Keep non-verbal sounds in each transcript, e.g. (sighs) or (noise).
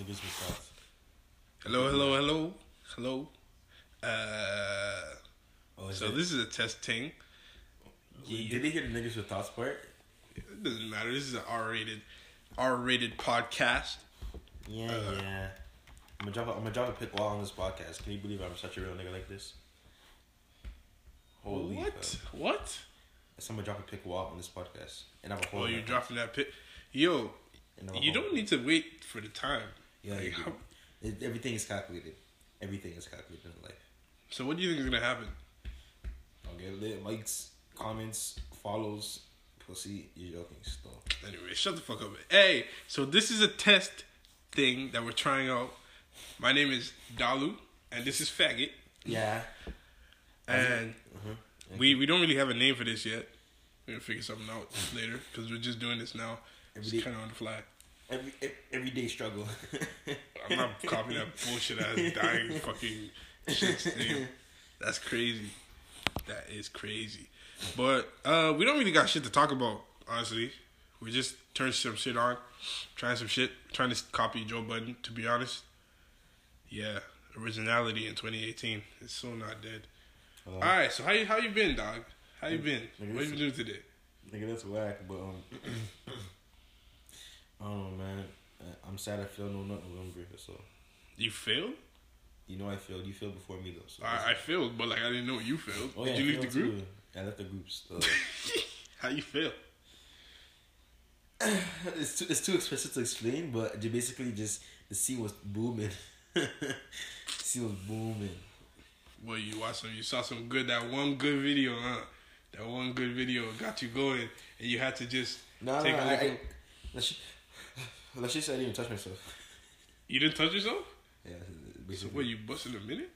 Niggas with thoughts. Hello, hello, hello, hello. Uh, Oh, so it- this is a test thing. Did they hear the niggas with thoughts part? It doesn't matter. This is an R-rated, R-rated podcast. Yeah, Uh, yeah. I'm gonna drop. A, I'm gonna drop a pick while on this podcast. Can you believe I'm such a real nigga like this? Holy what? fuck. What? I'm gonna drop a pick while on this podcast, and I'm a whole. Oh, you're dropping that pit. Yo, you don't need to wait for the time. Yeah, you do. (laughs) Everything is calculated. Everything is calculated in life. so what do you think is gonna happen? I'll get lit likes, comments, follows, pussy. You're joking still. Anyway, shut the fuck up. Hey, so this is a test thing that we're trying out. My name is Dalu, and this is Faggot. Yeah. And Uh-huh. we we don't really have a name for this yet. We're gonna figure something out later because we're just doing this now. Every It's kind of on the fly. Every e- everyday struggle. (laughs) I'm not copying that bullshit ass dying fucking shit's name. That's crazy. That is crazy. But uh, we don't really got shit to talk about, honestly. We just turned some shit on, trying some shit, trying to copy Joe Budden. To be honest, yeah, originality in 2018 is so not dead. Hello? All right, so how you how you been, dog? How you been? Nigga, What you this- been doing today? Nigga, that's whack. But um, I don't know, man. I'm sad. I failed no nut November. So You failed? you know I failed. You failed before me though. So I, I failed, but like I didn't know you failed. oh, Did yeah, you I leave the group? too. I left the groups. So. (laughs) How you feel? (sighs) it's too it's too expensive to explain, but basically just the scene was booming. (laughs) scene was booming. Well, you watched some. You saw some good. That one good video, huh? That one good video got you going, and you had to just No, take no, a I, look. I, at- let's just say I didn't even touch myself. you didn't touch yourself. Yeah, So what? You busted a minute?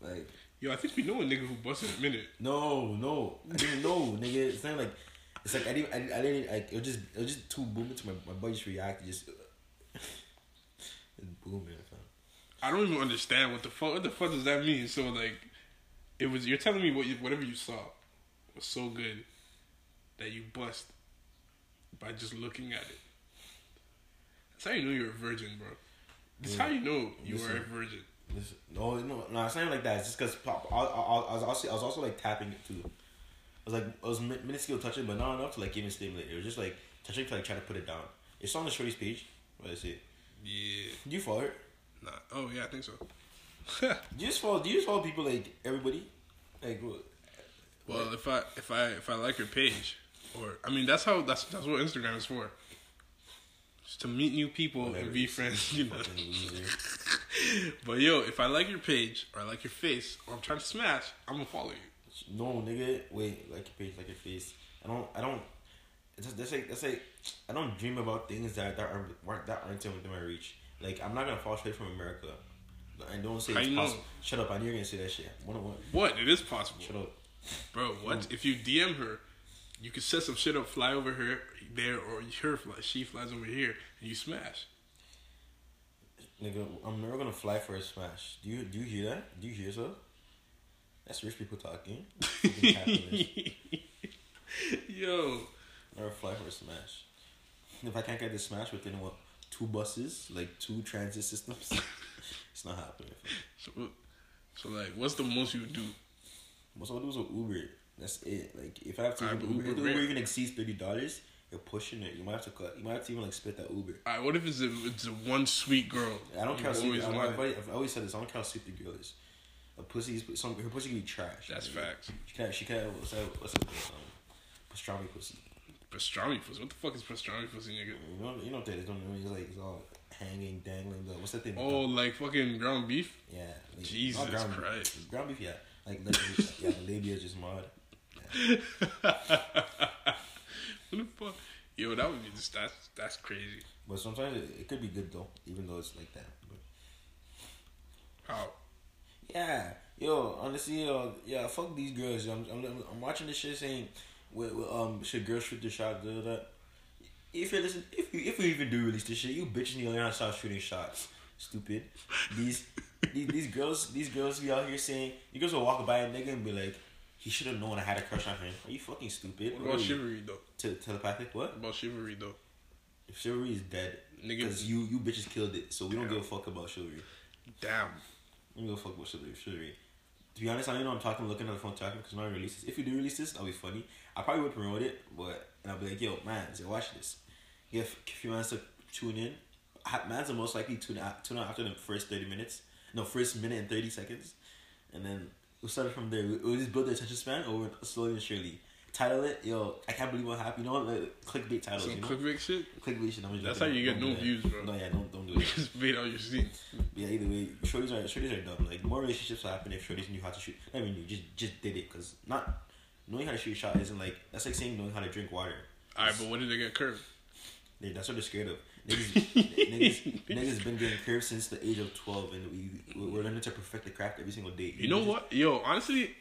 like Yo, I think we know a nigga who busted a minute. no, no, I didn't know, nigga. It's not like it's like I didn't, I, I didn't, like it was just it was just too booming to my my body just reacted (laughs) just. It's booming, fam. I don't even understand what the fuck. What the fuck does that mean? So like, it was. You're telling me what you, whatever you saw was so good that you bust by just looking at it. That's how you know you're a virgin, bro. That's how you know you are a virgin. Listen, no, no, no, it's not even like that. It's just because pop. I, I, I was also, I was also like tapping it too. I was like, I was min- minuscule touching, but not enough to like even stimulate. It was just like touching to like try to put it down. It's on the shorty's page. What is it? Yeah. You follow her? Nah. Oh yeah, I think so. (laughs) Do you just follow? Do you just follow people like everybody? Like what? well, if I if I if I like your page, or I mean that's how that's that's what Instagram is for. To meet new people Whatever. and be friends, you know. (laughs) But yo, if I like your page or I like your face or I'm trying to smash, I'm gonna follow you. No, nigga. Wait, like your page, like your face. I don't. I don't. It's just, that's like that's like I don't dream about things that that aren't that aren't within my reach. Like I'm not gonna fall straight from America. And don't say How it's know? possible. Shut up! I knew you were gonna say that shit. One on one. What? It is possible, Shut up. bro. What? If you DM her, you could set some shit up, fly over her there, or her fly, she flies over here, and you smash. Nigga, I'm never gonna fly for a smash. Do you do you hear that? Do you hear so? That's rich people talking. (laughs) Yo, never fly for a smash. If I can't get the smash within what two buses, like two transit systems, (laughs) it's not happening. so, so like, what's the most you do? Most of I do is an Uber. That's it. Like if I have to Uber, Uber, if the Uber even exceeds thirty dollars, you're pushing it. You might have to cut. You might have to even like split that Uber. All right, what if it's a it's a one sweet girl? I don't care. Sweet, I've, wanted? always, I've always said this. I don't care how sweet the girl is. A pussy is some her pussy can be trash. That's Like, facts. She can't. She can't. What's that? What's that? Um, pastrami pussy. Pastrami pussy. What the fuck is pastrami pussy, nigga? You know. You know what that is. Don't know. It's like it's all hanging, dangling. The, what's that thing? Oh, like fucking ground beef. Yeah. Like, Jesus ground, Christ. Beef. Ground beef. Yeah. Like yeah. The labia is just mod. What the fuck? Yo, that would be just that's that's crazy. But sometimes it, it could be good though, even though it's like that. But How? Yeah, yo, honestly, yo, yeah, fuck these girls. I'm, I'm, I'm watching this shit saying, um, should girls shoot the shot? Da, da. If you listen, if you if you even do release this shit, you bitches need to learn how to start shooting shots. Stupid. These (laughs) these these girls these girls be out here saying you girls will walk by a nigga and be like, he should have known I had a crush on him. Are you fucking stupid? What about are chivalry though? Te- telepathic? What? What about chivalry though? If chivalry is dead, Nigga, Because you you bitches killed it, so we don't give a fuck about chivalry. damn. We don't give a fuck about chivalry. chivalry. To be honest, I don't even know I'm talking, looking at the phone talking because not release this. If you do release this, that'll be funny. I probably would promote it, but and I'll be like, yo, man, so watch this. If if you want to tune in, man's are most likely tune out tune out after the first thirty minutes. No, first minute and thirty seconds, and then we'll start from there. We- We'll just build the attention span over slowly and surely. Title it, yo. I can't believe what happened. You know what? Like, clickbait titles. Some you know? clickbait shit. clickbait shit. I'm That's joking. how you get no views, bro. No, yeah, don't don't do (laughs) it. Just bait out your scene. Yeah, either way, shorties are shorties are dumb. Like more relationships will happen if shorties knew how to shoot. I mean, knew, just just did it. Cause not knowing how to shoot a shot isn't like that's like saying knowing how to drink water. Alright, but when did they get curved? They, that's what they're scared of. Niggas, (laughs) niggas, niggas been getting curved since the age of twelve, and we we're learning to perfect the craft every single day. You know what? Yo, honestly,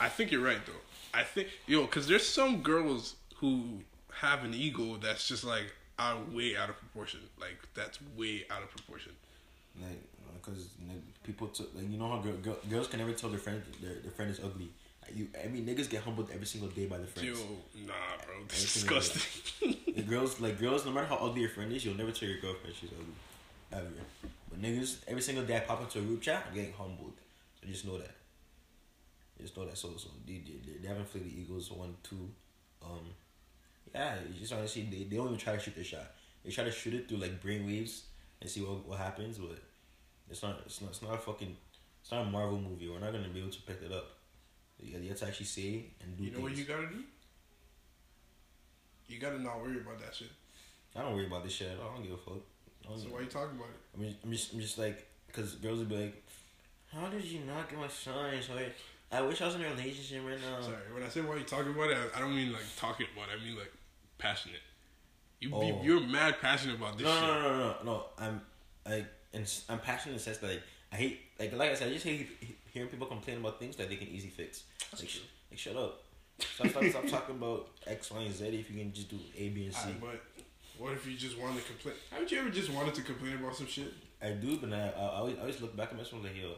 I think you're right though. I think yo, cause there's some girls who have an ego that's just like out way out of proportion. Like that's way out of proportion. Like, because people took like you know how girl, girl, girls can never tell their friend their, their friend is ugly. You, I mean, niggas get humbled every single day by Yo, friends. nah, bro, this is Every disgusting. The girls, like girls, no matter how ugly your friend is, you'll never tell your girlfriend she's ugly, ever. But niggas, every single day I pop into a group chat, I'm getting humbled. So just know that. Just know that. So, so they, they, they haven't played the Eagles One, two, um, yeah. You just honestly, they, they don't even try to shoot their shot. They try to shoot it through like brain waves and see what what happens, but it's not. It's not. It's not a fucking. It's not a Marvel movie. We're not gonna be able to pick it up. You, have to actually say and do you know what things. you gotta do? You gotta not worry about that shit. I don't worry about this shit. at all. I don't give a fuck. So why you talking about it? I mean, I'm just, I'm just like, cause girls would be like, "How did you not get my signs? Like, I wish I was in a relationship right now." Sorry, when I say why you talking about it, I, I don't mean like talking about it. I mean like passionate. You Oh. be, you're mad passionate about this No, shit. no, no, no, no, no. I'm like, and I'm passionate in the sense that like, I hate, like, like I said, I just hate hearing people complain about things that they can easily fix. That's Like, true. like shut up. Stop, stop, stop talking about X, Y, and Z if you can just do A, B, and C. Alright, but what if you just wanted to complain? Haven't you ever just wanted to complain about some shit? I do, but I, I, I always, I always look back at myself like, yo,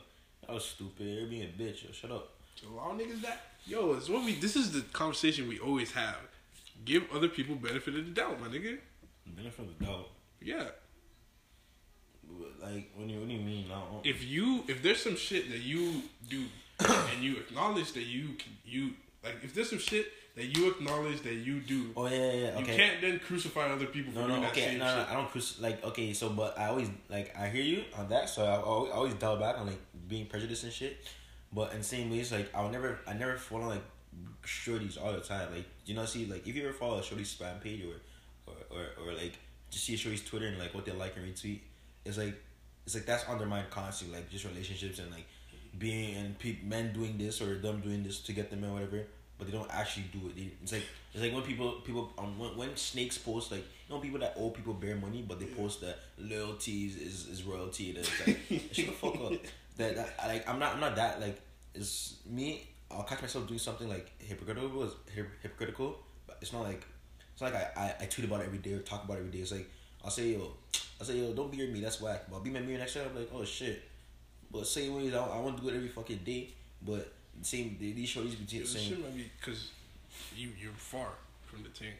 I was stupid. You're being a bitch. Yo, shut up. To allow niggas that. Yo, it's what we. This is the conversation we always have. Give other people benefit of the doubt, my nigga. Benefit of the doubt. Yeah. Like, when you, what do you mean? Don't, If you if there's some shit that you do (coughs) and you acknowledge that you can you like if there's some shit that you acknowledge that you do, Oh yeah, yeah, yeah. you can't then crucify other people for no, doing no, that okay, same no, no, shit. I don't cruci- like. Okay, so but I always like I hear you on that, so I, always, I always dial back on like being prejudiced and shit. But in the same ways, like I'll never, I never follow like shorties all the time. Like you know, see, like if you ever follow a shorty spam page or, or, or, or like just see a shorty's Twitter and like what they like and retweet, it's like, it's like that's undermined constantly, like just relationships and like being and pe- men doing this or them doing this to get them in whatever. But they don't actually do it. They, it's like it's like when people people um when, when snakes post like you know people that owe people bare money, but they post that loyalty is, is, royalty. And it's like (laughs) shut the fuck up. That, that like I'm not I'm not that like it's me. I'll catch myself doing something like hypocritical. Is hypocritical, but it's not like it's not like I, I, I tweet about it every day or talk about it every day. It's like I'll say yo, I'll say yo, don't beard me. That's whack. But be my mirror next time. I'm like oh shit. But same ways I, I want to do it every fucking day. But same these shorties be this saying shit might be because you you're far from the thing.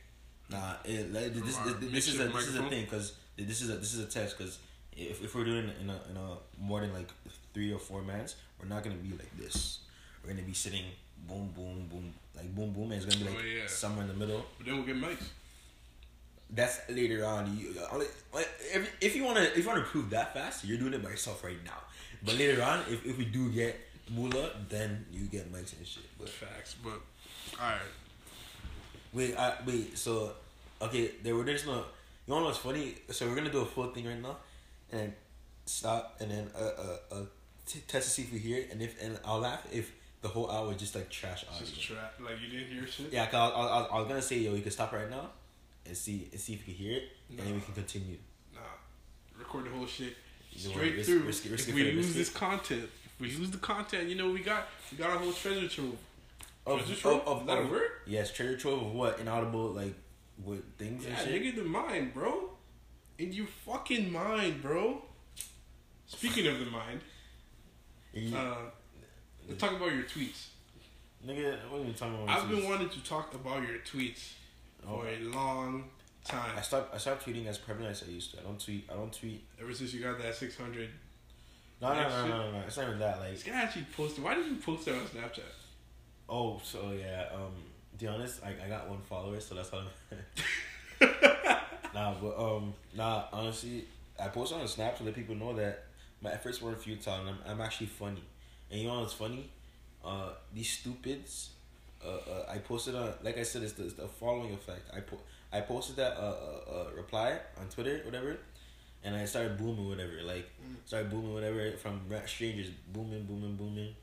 Nah, it, like, this, this, this is a this is a thing because this is a this is a test because if, if we're doing in a in a more than like three or four mans, we're not gonna be like this. We're gonna be sitting boom boom boom like boom boom, and it's gonna be oh, like Oh, yeah. somewhere in the middle. But then we'll get mics. That's later on. You only- if, if you wanna if you wanna prove that fast, you're doing it by yourself right now. But later on, if, if we do get Mula, then you get mics and shit. But Facts, but all right. Wait, I, wait. So, okay, there were there's no. You know what's funny? So we're gonna do a full thing right now, and stop, and then uh uh, uh t- test to see if we hear it, and if and I'll laugh if the whole hour is just like trash audio. Just trap. Like you didn't hear shit. Yeah, cause I, I, I, I was gonna say yo, you can stop right now, and see and see if you can hear it, and then we can continue. Nah. Record the whole shit straight risk- through. risk risk if we lose this content, if we lose the content, you know we got we got a whole treasure trove. Of, Treasure trove? of, of, Is that a of- word? Yes, treasure trove of what inaudible like what things Yeah, and shit. nigga, the mind, bro. In your fucking mind, bro. Speaking of the mind, You- uh, let's talk about your tweets. nigga, what are you talking about? I've been wanting to talk about your tweets for Okay. a long time. I stopped. I stopped tweeting as prevalent as I used to. I don't tweet. I don't tweet. Ever since you got that six hundred. No, no, no, no, no, no. It's not even that. Like, This guy actually posted. Why did you post that on Snapchat? oh, so yeah. Um, to be honest, I, I got one follower, so that's all. (laughs) (laughs) nah, but um, nah. Honestly, I post on Snap to let people know that my efforts weren't futile, and I'm, I'm actually funny. And you know what's funny? Uh, these stupids. Uh, uh, I posted on like I said, it's the, it's the following effect. I po- I posted that uh, uh, uh reply on Twitter, whatever, and I started booming, whatever. Like started booming, whatever, from ra- strangers, booming, booming, booming,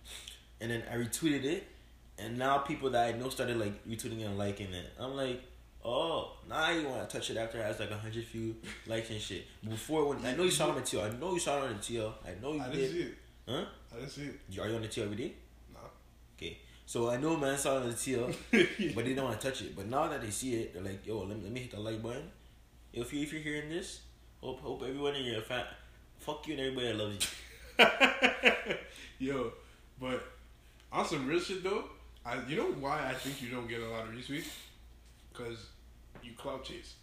and then I retweeted it, and now people that I know started like retweeting and liking it. I'm like, oh, now you want to touch it after it has like a hundred few (laughs) likes and shit. Before when I know you saw it on the TL, I know you saw it on the TL. I know you I did. didn't see it. Huh? I didn't see it. Are you on the TL every day? No. Okay. So I know man saw the TL, but they don't want to touch it. But now that they see it, they're like, yo, let me, let me hit the like button. If you if you're hearing this, hope hope everyone in your fan, fuck you and everybody that loves you. (laughs) Yo, but on some real shit though, I you know why I think you don't get a lot of retweets? Cause you clout chase.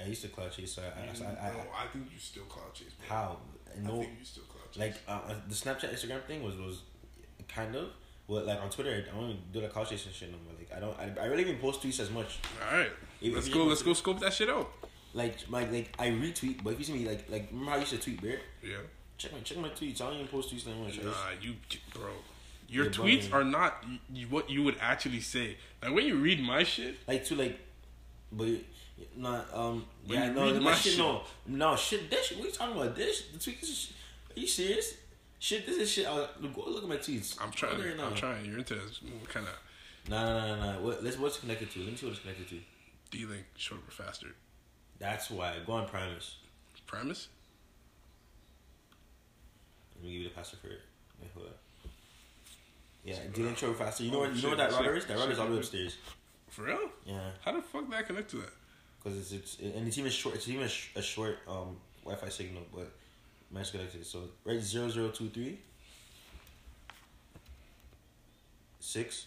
I used to clout chase, so I, You- I, I, I, no, I think you still clout chase. Bro. how No, I think you still cloud chase. like uh, uh, the Snapchat Instagram thing was was kind of. Well, like on Twitter, I don't even do the cloud chase shit no more. Like I don't, I, I really even post tweets as much. all right, If- let's if go. Let's go scope that shit out. Like my like I retweet, but if you see me like like remember how I used to tweet, Bear? Yeah. Check my check my tweets. I don't even post tweets that much. Nah, you, bro. Your You're tweets are not what you would actually say. Like when you read my shit, like to like, but not um When yeah you no my shit shit- no no shit this what you talking about this the tweets are you serious shit this is shit I, go look at my tweets I'm trying. Now. I'm trying. You're into this kind of nah nah nah nah what let's what's connected to let me see what it's connected to dealing shorter, faster. that's why go on Primus Primus. let me give you the password for it Wait, hold up yeah dealing short faster you know what you know what that Shit, router is that router is all the way upstairs For real? yeah How the fuck did that connect to that? because it's, it's and it's even short it's even a, sh- a short um Wi-Fi signal but mine's connected so right zero zero two three six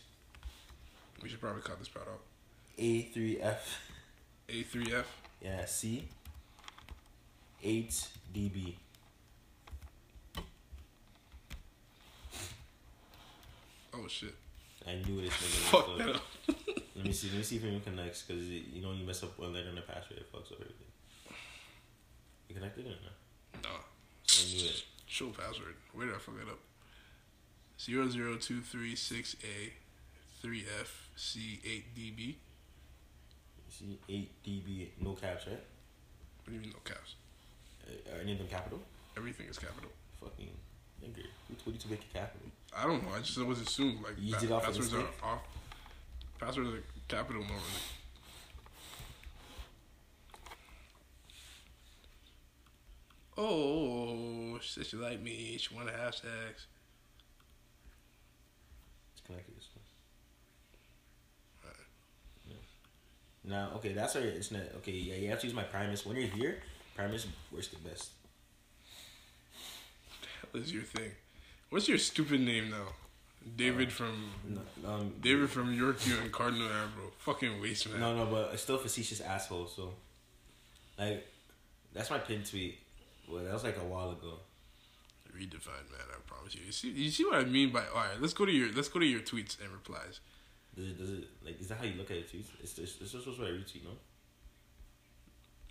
We should probably cut this part out. A three F A3F. yeah C eight DB Oh shit. I knew this nigga Fuck was that up. (laughs) Let me see let me see if it even connects because you know you mess up one letter in the password it fucks up everything you connected or not No. I knew it Show password. Where did I fuck it up? Zero zero two three six A three F C eight DB. see eight DB no caps right What do you mean no caps? uh, are any of them capital Everything is capital. fucking nigga who told you to make it capital I don't know. I just always assumed like You did off passwords are off. Passwords are capital normally. Oh, she said she like me. She want to have sex. It's connected this one. Yeah. Now, okay, that's our internet. Okay, yeah, you have to use my Primus. When you're here, Primus works the best. What is your thing? What's your stupid name now? David from No, um, David from Yorkview and Cardinal Ambro. Fucking waste man. No, no, but it's still facetious asshole. So, like, that's my pin tweet. Well, that was like a while ago. Redefined man, I promise you. You see, you see what I mean by all right. Let's go to your let's go to your tweets and replies. Does it? Does it? Like, is that how you look at it? Tweets? It's it's, it's just what I retweet. No.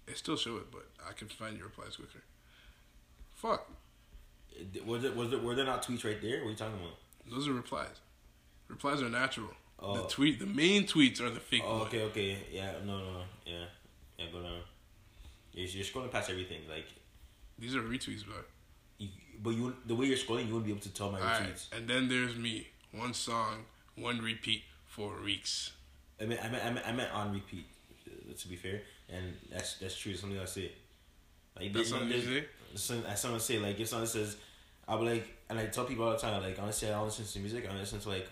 It still show it, but I can find your replies quicker. Fuck, eh, It, was it? Was it? Were there not tweets right there? What are you talking about? those are replies. Replies are natural. The Oh. tweet, the main tweets are the fake Oh, one. okay, okay, yeah, no, no, no, yeah, yeah, go down. You're, you're scrolling past everything, like, These are retweets, bro. you, but you, the way you're scrolling, you wouldn't be able to tell my All right, retweets. and then there's me. One song, one repeat for weeks. I mean, I meant, I meant, I meant on repeat. uh, To be fair, and that's that's true. Something I say. Like, That's something you say? Some, I someone say like if someone says, I'll be like, and I tell people all the time like honestly I don't listen to music. I listen to like,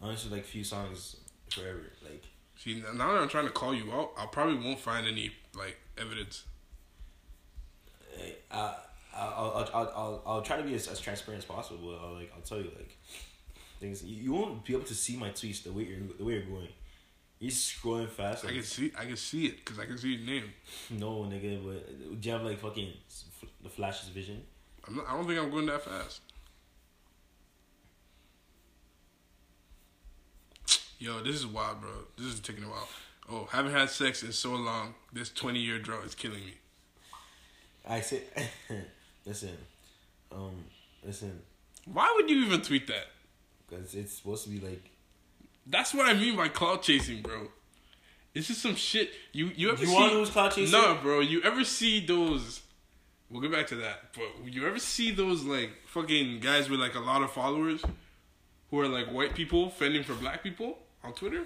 I listen to like few songs forever. Like See, now that I'm trying to call you out, I probably won't find any like evidence. I, I, I'll, I'll, I'll, I'll, try to be as, as transparent as possible. I'll, like, I'll tell you, like, things. You, you won't be able to see my tweets the way you're, the way you're going. He's scrolling fast. I can see. I can see it because I can see his name. no, nigga, but do you have like fucking the Flash's vision? I'm not, I don't think I'm going that fast. Yo, this is wild, bro. This is taking a while. Oh, haven't had sex in so long. This 20 year drought is killing me. I say, (laughs) listen, um, listen, Why would you even tweet that? because it's supposed to be like That's what I mean by cloud chasing, bro. It's just some shit. You you ever You see? wanna lose clout chasing? No, bro. You ever see those? We'll get back to that. But you ever see those like fucking guys with like a lot of followers, who are like white people fending for black people on Twitter?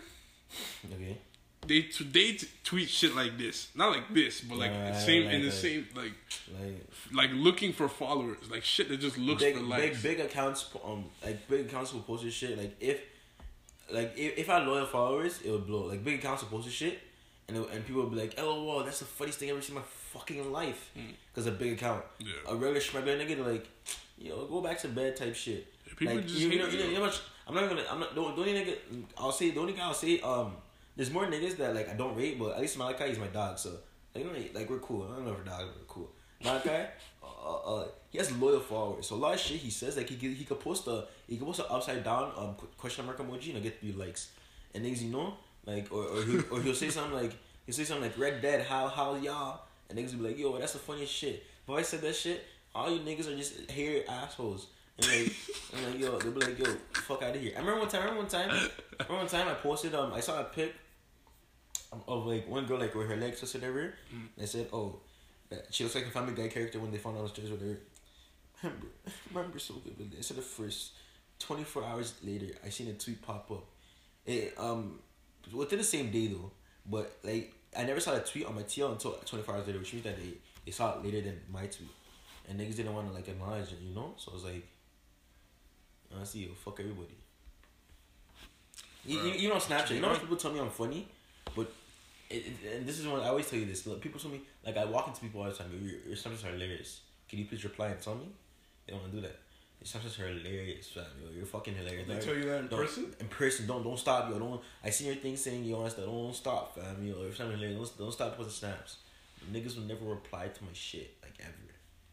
okay. They t- they t- tweet shit like this, not like this, but like Right, same like in the that. same like Like like looking for followers, like shit that just looks big, for big, likes. big accounts, um, like big accounts will post this shit. Like if, like if, if I had loyal followers, it would blow. Like big accounts will post this shit, and it, and people would be like, "LOL, that's the funniest thing I've ever seen in my fucking life," because a big account. Yeah. A regular schmegler nigga, like, yo, go back to bed type shit. people like, just you, you know, you know, you know much. I'm not gonna. I'm not. The, the only nigga. I'll say the only guy I'll say. Um, there's more niggas that like I don't rate, but at least Malachi is my dog, so like, you know, like we're cool. I don't know if we're but we're cool. Malachi, (laughs) uh, uh, he has loyal followers, so a lot of shit he says like he could, he could post a he could post an upside down um question mark emoji and get three likes, and niggas you know like or or he'll, or he'll say something like he'll say something like Red Dead how how y'all and niggas be like yo that's the funniest shit. But if I said that shit, all you niggas are just hair assholes. And like, and like, yo, they'll be like, yo, fuck out of here. I remember one time, I remember one time, I remember one time I posted, um, I saw a pic of like one girl like with her legs twisted over. Mm. They said, "Oh, she looks like a Family Guy character when they found out it was with her." Remember, remember so vividly. I said the first twenty four hours later, I seen a tweet pop up. It um within the same day though, but like I never saw a tweet on my TL until twenty four hours later, which means that they they saw it later than my tweet, and niggas didn't want to like acknowledge it, you know. So I was like, honestly, yo, fuck everybody. You, you, you know Snapchat. You know how people tell me I'm funny, but it, it, and this is when I always tell you this. People tell me like I walk into people all the time. Your your Snapchats are hilarious. Can you please reply and tell me? They don't want to do that. Your Snapchats are hilarious, fam. Yo, you're fucking hilarious. They Don't- tell you that in don't- person? In person, don't don't stop, yo. Don't. I see your thing saying yo, honest, don't stop, fam. Yo, if something hilarious, don't, don't stop posting snaps. Niggas will never reply to my shit like ever.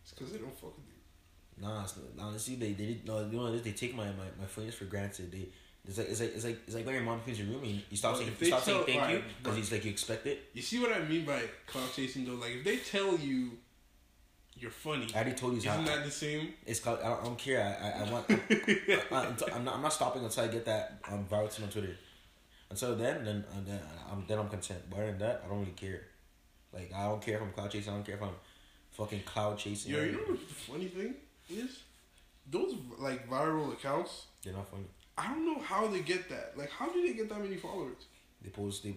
It's because they don't fuck with you. Nah, honestly, they they no. You know? They take my my my feelings for granted. They it's like it's like it's like it's like when your mom cleans your room and you stop saying if you they stop saying tell- thank you because it's like you expect it. You see what I mean by cloud chasing though? Like if they tell you you're funny, I already told you how. isn't that the same? It's called. I don't, I don't care. I I, I want. I, I'm not. I'm not stopping until I get that um viral on Twitter. Until then, then uh, then I'm then I'm content. But other than that, I don't really care. Like I don't care if I'm cloud chasing. I don't care if I'm fucking cloud chasing. Yo, you know what the funny thing is? Those like viral accounts, They're not funny. I don't know how they get that. Like, how do they get that many followers? They post. They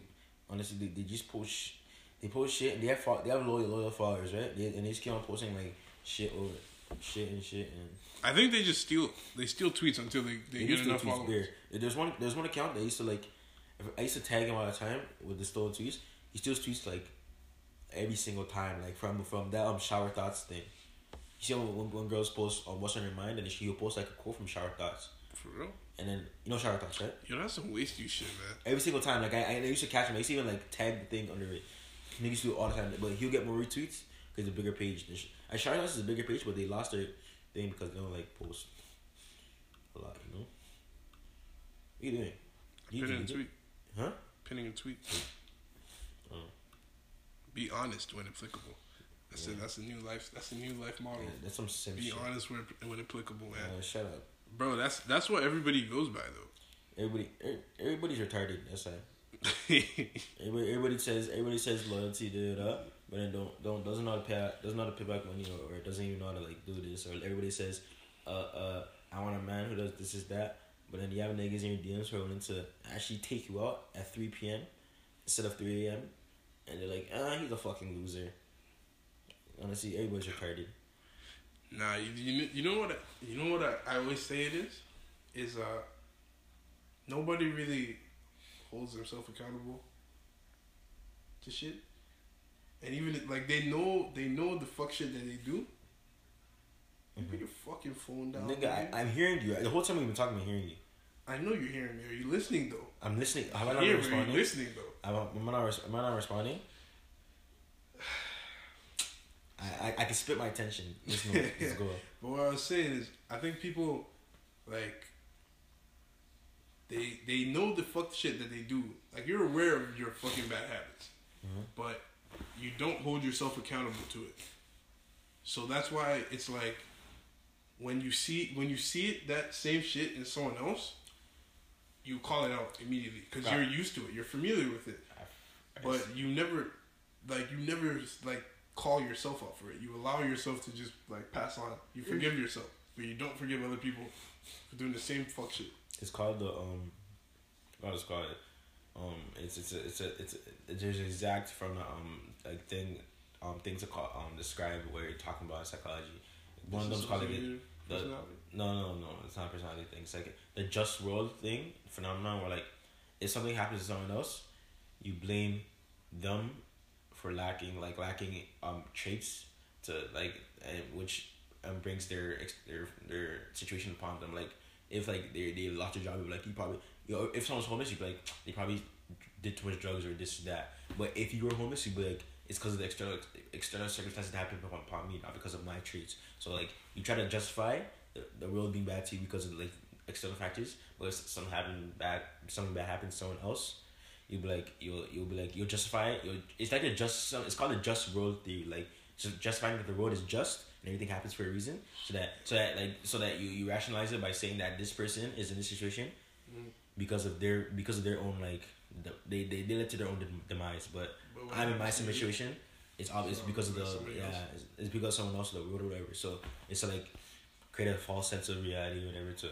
honestly they, they just post. They post shit and they have fo- they have loyal loyal followers right. They, and they just keep on posting like shit over shit and shit and. I think they just steal. They steal tweets until they, they, They get enough followers. there. There's one. There's one account that I used to like. I used to tag him all the time with the stolen tweets. He still tweets like every single time, like from from that um shower thoughts thing. You see when, when, when girls post um, what's on your mind, and she'll post like a quote from shower thoughts, For real? And then you know shower thoughts, right? Yo, that's some waste you shit, man. Every single time, like I, I used to catch him. I used to even like tag the thing under it. Niggas do it all the time, but he'll get more retweets because the bigger page. I shower thoughts is a bigger page, but they lost their thing because they don't like post a lot. You know. What you doing? You Pinning a tweet. Huh? Pinning a tweet. Oh. Be honest when applicable. That's it. That's a new life. That's a new life model. Yeah, that's some Be shit. honest when, when applicable, man. Uh, shut up. Bro, that's that's what everybody goes by though. Everybody, er, everybody's retarded. That's why. (laughs) Everybody, everybody says, everybody says loyalty, da, but then don't, don't doesn't know how to pay, doesn't know how to pay back money, or, or doesn't even know how to like do this, or everybody says, uh, uh, I want a man who does this, is that, but then you have niggas in your DMs who are willing to actually take you out at three p.m. instead of three a.m. and they're like, ah, he's a fucking loser. Honestly, everybody's retarded. Nah, you, you you know what I- you know what I, I always say it is is uh nobody really holds themselves accountable to shit, and even like they know they know the fuck shit that they do. You put your fucking phone down. Nigga, man. I, I'm hearing you. The whole time we've been talking, I'm hearing you. I know you're hearing me. Are you listening though? I'm listening. Have I not Here, been are you responding? listening though? Am I, am I not, am I not responding? I, I, I can spit my attention. Let's, move. Let's go. But what I was saying is, I think people like they they know the fuck shit that they do. Like you're aware of your fucking bad habits, Mhm. but you don't hold yourself accountable to it. So that's why it's like when you see when you see it that same shit in someone else, you call it out immediately because you're used to it. You're familiar with it, but you never like you never like call yourself out for it. You allow yourself to just like pass on. You forgive yourself, but you don't forgive other people for doing the same fuck shit. It's called the um. What is it called? Um, it's it's a, it's a it's a, there's an exact from the um like thing um things to call um describe where you're talking about psychology. One of them's called like it, the no no no it's not a personality thing. It's like the just world thing phenomenon where like if something happens to someone else, you blame them for lacking like lacking um traits to like and which um brings their their their situation upon them. Like if like they they lost their job like you probably you know if someone's homeless you'd be like they probably did too much drugs or this or that. But if you were homeless you'd be like it's because of the external external circumstances that happened upon, upon me not because of my traits. So like you try to justify the, the world being bad to you because of like external factors but if something happened bad something bad happened to someone else you'll be like you'll you'll be like you'll justify it. You'll, it's like a just it's called a just world theory. Like just justifying that the world is just and everything happens for a reason. So that so that like so that you, you rationalize it by saying that this person is in this situation Mhm. because of their because of their own like the, they they they led to their own dem- demise. But But I'm in my you- situation. It's obvious So, because of the yeah. It's, it's because someone else the world or whatever. So it's like create a false sense of reality or whatever to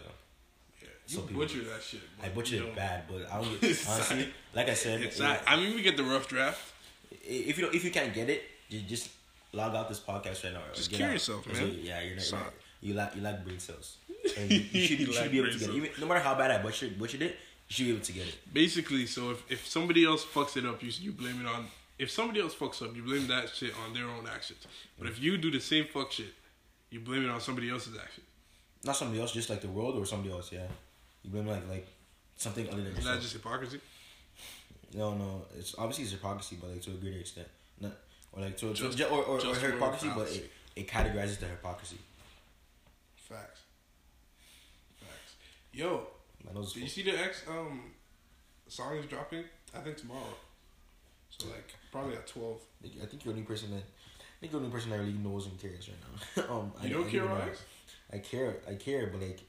Some you people- butcher that shit. I butchered it bad, but I (laughs) don't get, honestly, like I said, it- not, I mean, we get the rough draft. if you don't, if you can't get it, you just log out this podcast right now. Just kill out. yourself, man. Yeah, you're not. You're not you lack you lack brain cells. (laughs) And you, you should, you You should be able to get it. Even, no matter how bad I butchered, butchered it, you should be able to get it. Basically, so if, if somebody else fucks it up, you you blame it on. If somebody else fucks up, you blame that shit on their own actions. But if you do the same fuck shit, you blame it on somebody else's action. Not somebody else, just like the world or somebody else. Yeah, you blame like like something other than Is yourself. that just hypocrisy? no, no. It's obviously it's hypocrisy, but like to a greater extent. Not or like to, Just- to or or, or hypocrisy, but it, it categorizes the hypocrisy. Facts. Facts. Yo, My nose you see the X um song is dropping? I think tomorrow. So like probably at twelve. I think you're the only person that. I think you're the only person that really knows and cares right now. (laughs) um, I, You don't I care. X? I care, I care, but like,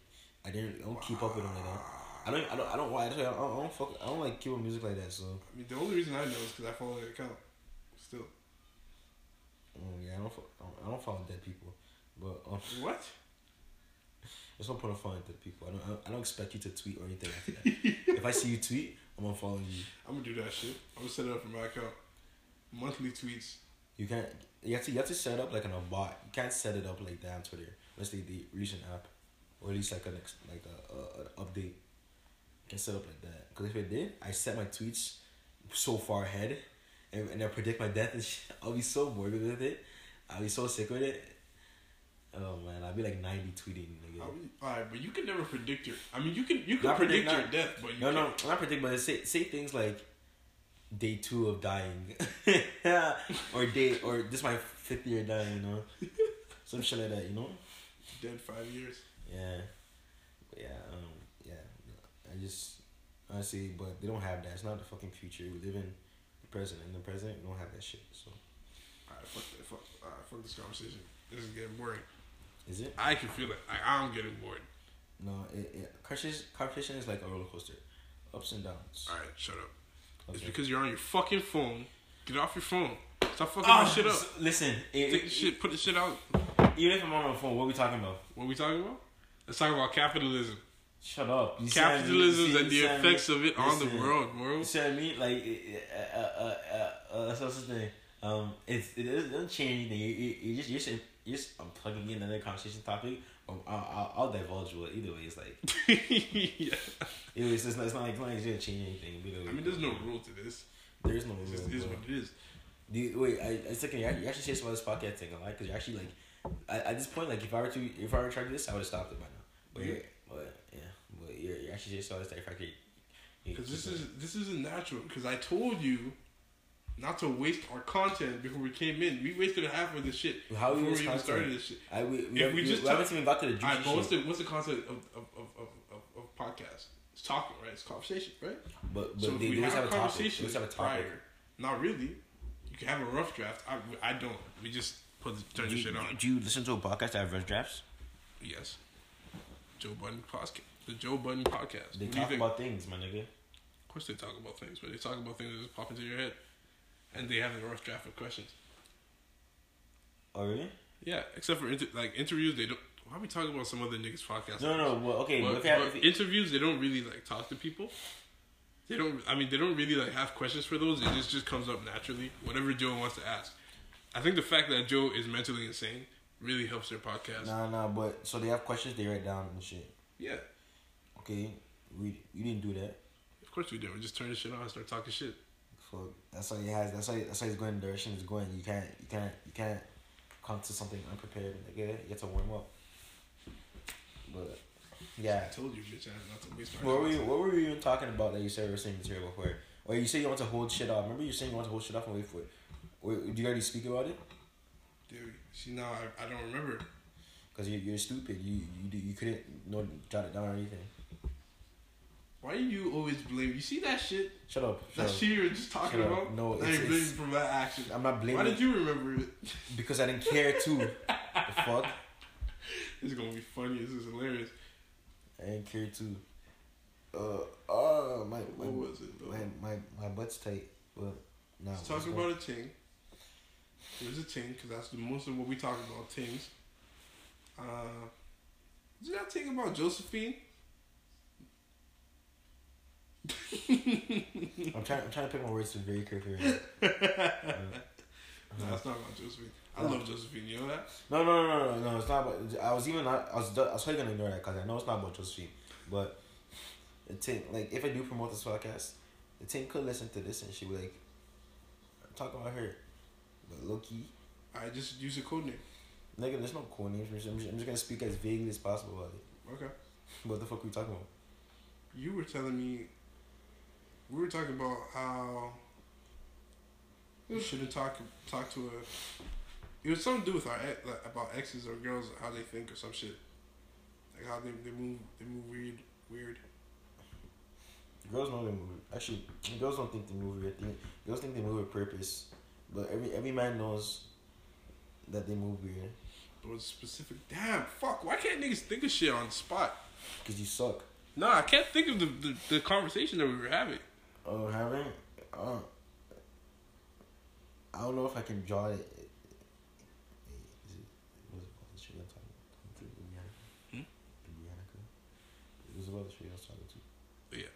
I didn't, I don't keep up with them like that. I don't, I don't, I don't. Why? I don't, I don't, I don't fuck. I don't like keep up music like that. So, I mean, the only reason I know is because I follow the account. Still. um, yeah, I don't, I don't, I don't follow dead people. But um, (laughs) What? there's no point of following dead people. I don't, I don't, expect you to tweet or anything after that. if I see you tweet, I'm gonna follow you. (laughs) I'm gonna do that shit. I'm gonna set it up for my account. Monthly tweets. You can't. You have to. You have to set it up like on a bot. You can't set it up like that on Twitter unless they, release an app, or at least like an ex, like a, a an update. You can set up like that. Because if it did, I set my tweets so far ahead, and, and I predict my death and shit. (laughs) I'll be so morbid with it. I'll be so sick with it. Oh man, I'll be like ninety tweeting. Nigga. Alright, but you can never predict your. I mean, you can you can Not predict, predict- your death, but you No, no, can't. not predict, but say say things like day two of dying, (laughs) or day or this my fifth year dying. You know, (laughs) some shit like that. You know. Dead five years. Yeah, but yeah, um, yeah. I just honestly, but they don't have that. It's not the fucking future. We live in the present. and the present, we don't have that shit. So Alright, fuck that. Fuck. Alright, fuck this conversation. This is getting boring. is it? I can feel it. I, I'm getting bored. No, it, it competition. Competition is like a roller coaster, ups and downs. Alright, shut up. It's because you're on your fucking phone. Get off your phone. Stop fucking Ah, my shit up. Listen, i- Take i- the shit. Put the shit out. even if I'm on my phone, what are we talking about? What are we talking about? Let's talk about capitalism. Shut up. You see I mean? Capitalism You and the you effects of it on the world, bro. You see what I mean? Like, uh, uh, uh, uh, that's what's the thing. Um, it's, it doesn't- change anything. You, you, you just, you're just, you're just um, plugging in another conversation topic. Um, I'll, I'll, I'll divulge what either way. It's like, (laughs) yeah. either way, it's, not, it's not like it's not like it's gonna change anything. I mean, there's no rule to this. There is no It rule. just is what it is. Do you, wait, I, I was thinking you actually say some of this podcast thing a lot because you're actually like, at, at this point, like if I were to if I were to try to do this, I would have stopped it by now. But Yeah. but yeah, but you're, you're actually just saw this like okay. Because this is this isn't natural. Because I told you not to waste our content before we came in. We wasted half of this shit How before we even content? started this shit. I we, we, If we we, just we haven't even got to the juicy Alright, but what's the what's the concept of of, of, of, of, podcast? It's talking, right? It's conversation, right? But but so if they we have have a conversation have a topic. prior, not really. You can have a rough draft. I, I don't. We just put the, turn Do the you, shit on. do you listen to a podcast that have rough drafts? Yes. Joe Budden podcast. The Joe Budden podcast. They what talk about things, my nigga. Of course, they talk about things, but they talk about things that just pop into your head, and they have a rough draft of questions. Oh really? Yeah, except for inter- like interviews, they don't. Why are we talking about some other niggas podcast? No, no. Well, okay. But, but if have, but if interviews, they don't really like talk to people. They don't. I mean, they don't really like have questions for those. It just just comes up naturally. Whatever Joe wants to ask. I think the fact that Joe is mentally insane really helps their podcast. Nah, nah. But so they have questions they write down and shit. Yeah, Okay, we you didn't do that. of course we do. We just turn the shit on and start talking shit. So that's how he has. That's how that's how he's going. The direction he's going. You can't. You can't. You can't come to something unprepared. Like, yeah, you have to warm up. But yeah. I told you, bitch, ass, not to waste my What were you What were you even talking about that you said we were saying material before? Or you say you want to hold shit off. Remember you saying you want to hold shit off and wait for it. Wait, do you already speak about it? Dude, see now I, I don't remember. Because you, you're stupid. You you you couldn't no jot it down or anything. Why do you always blame? You see that shit? Shut up. Shut That up. shit you were just talking Shut up. about? No, now it's- blaming it's- from that action. I'm not blaming. Why did you remember it? (laughs) Because I didn't care too. the fuck. (laughs) This is gonna be funny. This is hilarious. I didn't care too. Uh, uh, my What was it? Though? my, my, my butt's tight, but no. Let's talk about a ting. There's a ting because that's the most of what we talk about. Tings. Uh, did that ting about Josephine? I'm trying. I'm trying to pick my words to very carefully. Right. (laughs) Uh, No, it's not about Josephine. I No. love Josephine. You know that? No, no, no, no, no. It's not about. I was even not. I was. I was probably gonna ignore that because I know it's not about Josephine. But the team, like, if I do promote this podcast, the team could listen to this and she would like talk about her. But low key, I just use a code name. nigga, there's no cool names. I'm just, I'm just gonna speak as vaguely as possible about it. Okay. (laughs) What the fuck are we talking about? You were telling me. We were talking about how. You shouldn't talk talk to a. It was something to do with our ex, like, about exes or girls how they think or some shit. Like how they, they move they move weird weird. Girls know they move. Actually, girls don't think they move weird. They, girls think they move with purpose. But every every man knows that they move weird But it's specific. Damn, fuck. Why can't niggas think of shit on the spot? because you suck. No, I can't think of the, the, the conversation that we were having. Oh, having. Uh, I don't know if I can draw it, was about the shit I'm talking? To Brianna? To Brianna? It was about the shit I was talking to. Yeah.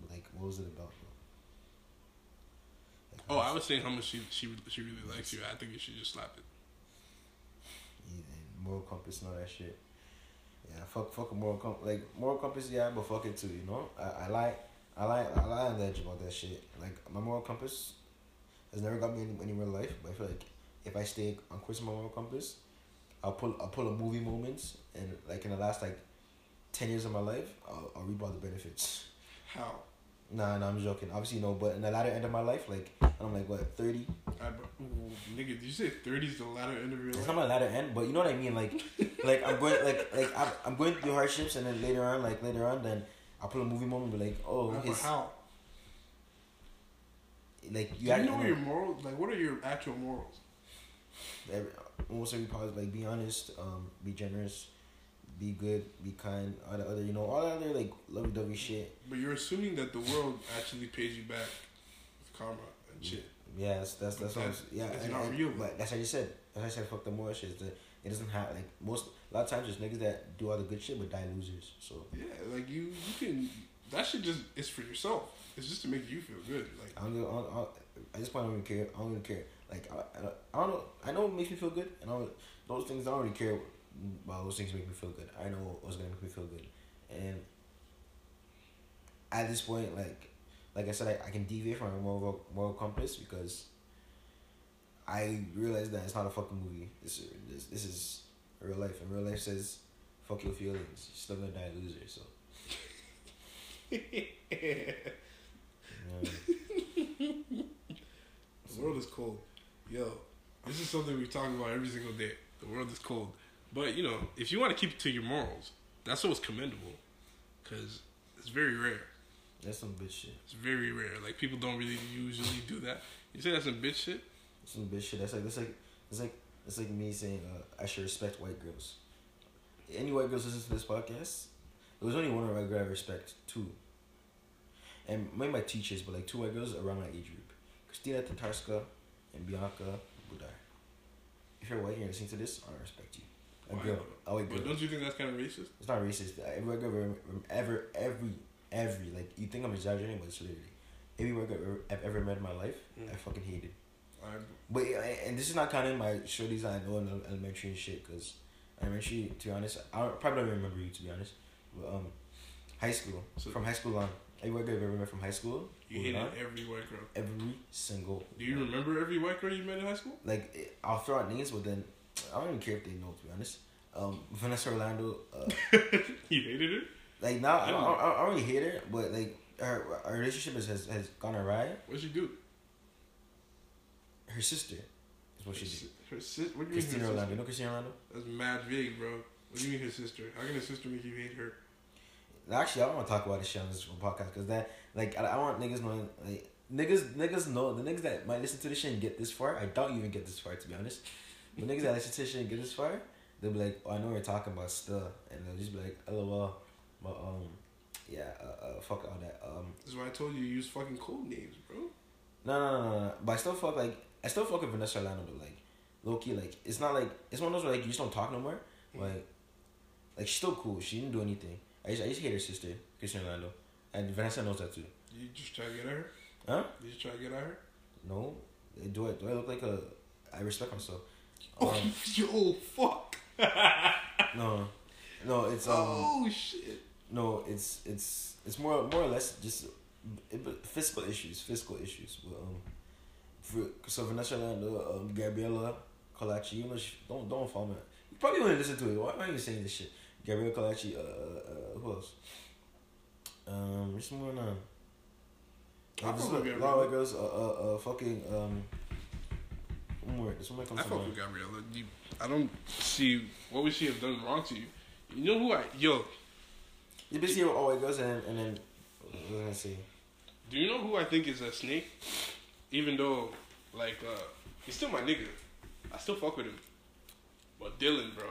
But like, what was it about? Like, Oh, I was saying how much she she she really likes you. I think you should just slap it. Yeah, moral compass and all that shit. Yeah, fuck, fuck a moral compass. Like moral compass, yeah, but fuck it too. You know, I, I like, I like, I lie on the edge about that shit. Like my moral compass has never got me any, anywhere in life, but I feel like if I stay on course with my moral compass, I'll pull, I'll pull a movie moments, and like in the last like ten years of my life, I'll, I'll reap all the benefits. How? Nah, nah, I'm joking. Obviously, no, but in the latter end of my life, like I'm like what thirty. I, ooh, nigga, did you say 30 is the latter end of your life? It's not my latter end, but you know what I mean. Like, (laughs) like I'm going, like, like I'm, I'm going through hardships, and then later on, like later on, then I'll put a movie moment, be like, oh, But his, how? like Do you, you have know your morals? Like, what are your actual morals? every, almost every part, like be honest, um, be generous, be good, be kind, all the other, you know, all the other like lovey dovey shit. But you're assuming that the world actually pays you back with karma and mm. shit. Yeah, that's that's that's what I'm, yeah, that's and, not real. But that's I just said. That's what I said. Fuck the more shit. that it doesn't have like most. A lot of times, there's niggas that do all the good shit but die losers. So Yeah, like you, you can. That shit just is for yourself. It's just to make you feel good. Like, I don't, I don't, I don't- I don't even care. I don't even care. Like I, I, don't, I don't know. I know it makes me feel good, and I don't, those things I don't really care about. Those things make me feel good. I know what's gonna make me feel good, and at this point, like, like I said, I, I can deviate from my moral moral compass because I realize that it's not a fucking movie. This this this is real life, and real life says, "Fuck your feelings. You're still gonna die a loser." So The world is cold. Yo, this is something we talk about every single day. The world is cold. But, you know, if you want to keep it to your morals, that's what's commendable. Because it's very rare. That's some bitch shit. It's very rare. Like, people don't really usually do that. You say that's some bitch shit? Some bitch shit. That's like that's like it's like it's like me saying uh, I should respect white girls. Any white girls listen to this podcast? There was only one white girl I respect. Two. And maybe my teachers, but like two white girls around my age group. Christina Tatarska and Bianca Budar. If you're white and you're listening to this, I respect you. A Why girl, not? a white But don't you think that's kind of racist? It's not racist. Every white girl ever, ever, every, every, like you think I'm exaggerating, but it's literally every white girl ever- I've ever met in my life, Mm. I fucking hated. I, But and this is not counting my shorties that I know in elementary and shit, cause elementary, to be honest, I probably don't remember you to be honest. But um, high school, So- from high school on, every white girl I've ever met from high school, you hated on, every white girl. every single. Do you remember every white girl you met in high school? Like I'll throw out names, but then I don't even care if they know. To be honest, um, Vanessa Orlando, uh, (laughs) you hated her? like now I don't, I, don't, I don't really hate her, but like her, our relationship has, has has gone awry. What'd she do? Her sister is what she did. Her sis- What do you mean Christina Orlando, sister? you know Christina Orlando? That's mad vague, bro. What do you mean her sister? How can her sister make you hate her? Actually, I don't want to talk about this shit on this podcast because that, like, I, I want niggas knowing, like, niggas, niggas know the niggas that might listen to this shit and get this far. I doubt you even get this far, to be honest. But niggas that this and get this far, they'll be like, "Oh, I know you're talking about stuff. and they'll just be like, "LOL," but um, yeah, uh, uh fuck all that. Um, That's why I told you to use fucking code names, bro. no, no, no, no, no. But I still fuck like I still fuck with Vanessa Orlando though. Like, low key, like it's not like it's one of those where like you just don't talk no more. Like, like she's still cool. She didn't do anything. I just I just hate her sister, Christina Orlando, and Vanessa knows that too. You just try to get at her? Huh? You just try to get at her? No. Do I do I look like a? I respect myself. Oh, Um, (laughs) yo, fuck. (laughs) no, no. It's um. oh, shit. No, it's it's it's more more or less just physical issues, physical issues. But, um, for so Vanessa Orlando, um, Gabriella Colachi, you know, she, don't don't follow me. You probably wouldn't listen to it. Why, are you saying this shit? Gabriella Colachi, uh, uh, who else? Um, what's going on? I fuck lot- with lot of girls, uh, uh, uh, fucking, um, one more. This one might come I fuck with Gabriella. You, I don't see what would she have done wrong to you. You know who I yo? You busy basically all white girls, and and then what was see. Do you know who I think is a snake? Even though, like, uh, he's still my nigga. I still fuck with him. But Dylan, bro.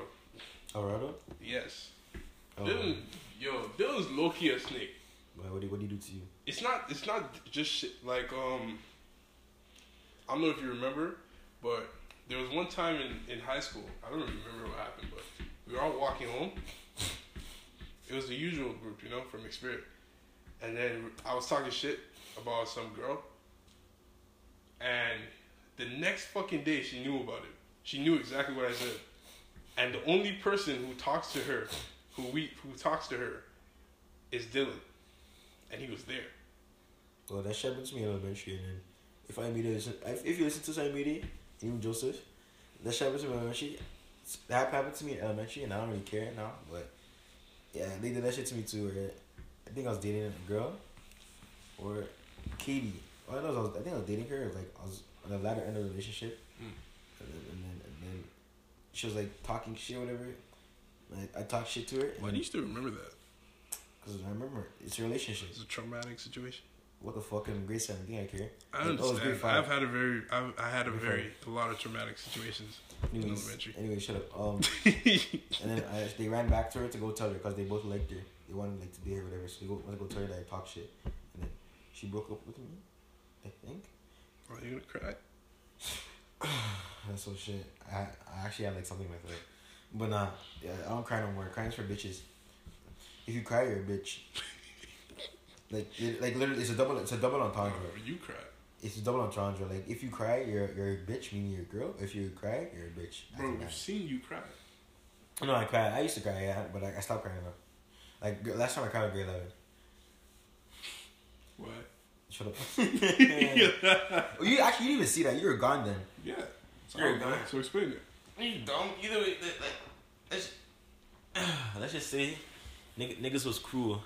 Alvarado. Yes. Oh, Dylan, yo, Dylan's low key a snake. What did what did he do to you? It's not. It's not just shit. Like, um, I don't know if you remember, but there was one time in in high school. I don't remember what happened, but we were all walking home. It was the usual group, you know, from Experience. And then I was talking shit about some girl. And the next fucking day, she knew about it. She knew exactly what I said. And the only person who talks to her, who we who talks to her, is Dylan. And he was there. Well, that shit happened to me in elementary, and if I meet if, if you listen to social media, even Joseph, that shit happened to me in elementary. That happened to me in elementary, and I don't really care now. But yeah, they did that shit to me too. Where I think I was dating a girl, or Katie. All I know is I, was, I think I was dating her. Like I was on the latter end of the relationship, Mm. and, then, and then and then she was like talking shit, or whatever. Like I talked shit to her. Why do you still remember that? Because I remember it's a relationship. It's a traumatic situation. What the fuck? in grade seven, I think I care. I Oh, understand. grade. I've had a very, I've, I had a Grade very, a lot of traumatic situations in Anyways, elementary. anyway, shut up. Um, (laughs) and then I, they ran back to her to go tell her because they both liked her. They wanted like to be her, whatever. So they go, went to go tell her that I talk shit, and then she broke up with me. I think Are you gonna cry? (sighs) that's so shit. I I actually had like something with her, but nah, yeah, I don't cry no more. Crying's for bitches. If you cry, you're a bitch. Like, it, like literally, it's a double. It's a double entendre. Or you cry. It's a double entendre. Like, if you cry, you're you're a bitch, meaning you're a girl. If you cry, you're a bitch. Bro, After we've that. seen you cry. No, I cried. I used to cry, yeah, but I, I stopped crying now. Like last time I cried was grade eleven. What? Shut up. (laughs) (laughs) Oh, you actually you didn't even see that. You were gone then. Yeah. So, You're a guy. so explain it. You dumb. Either way, like, let's, (sighs) let's just say, nigg- niggas was cruel.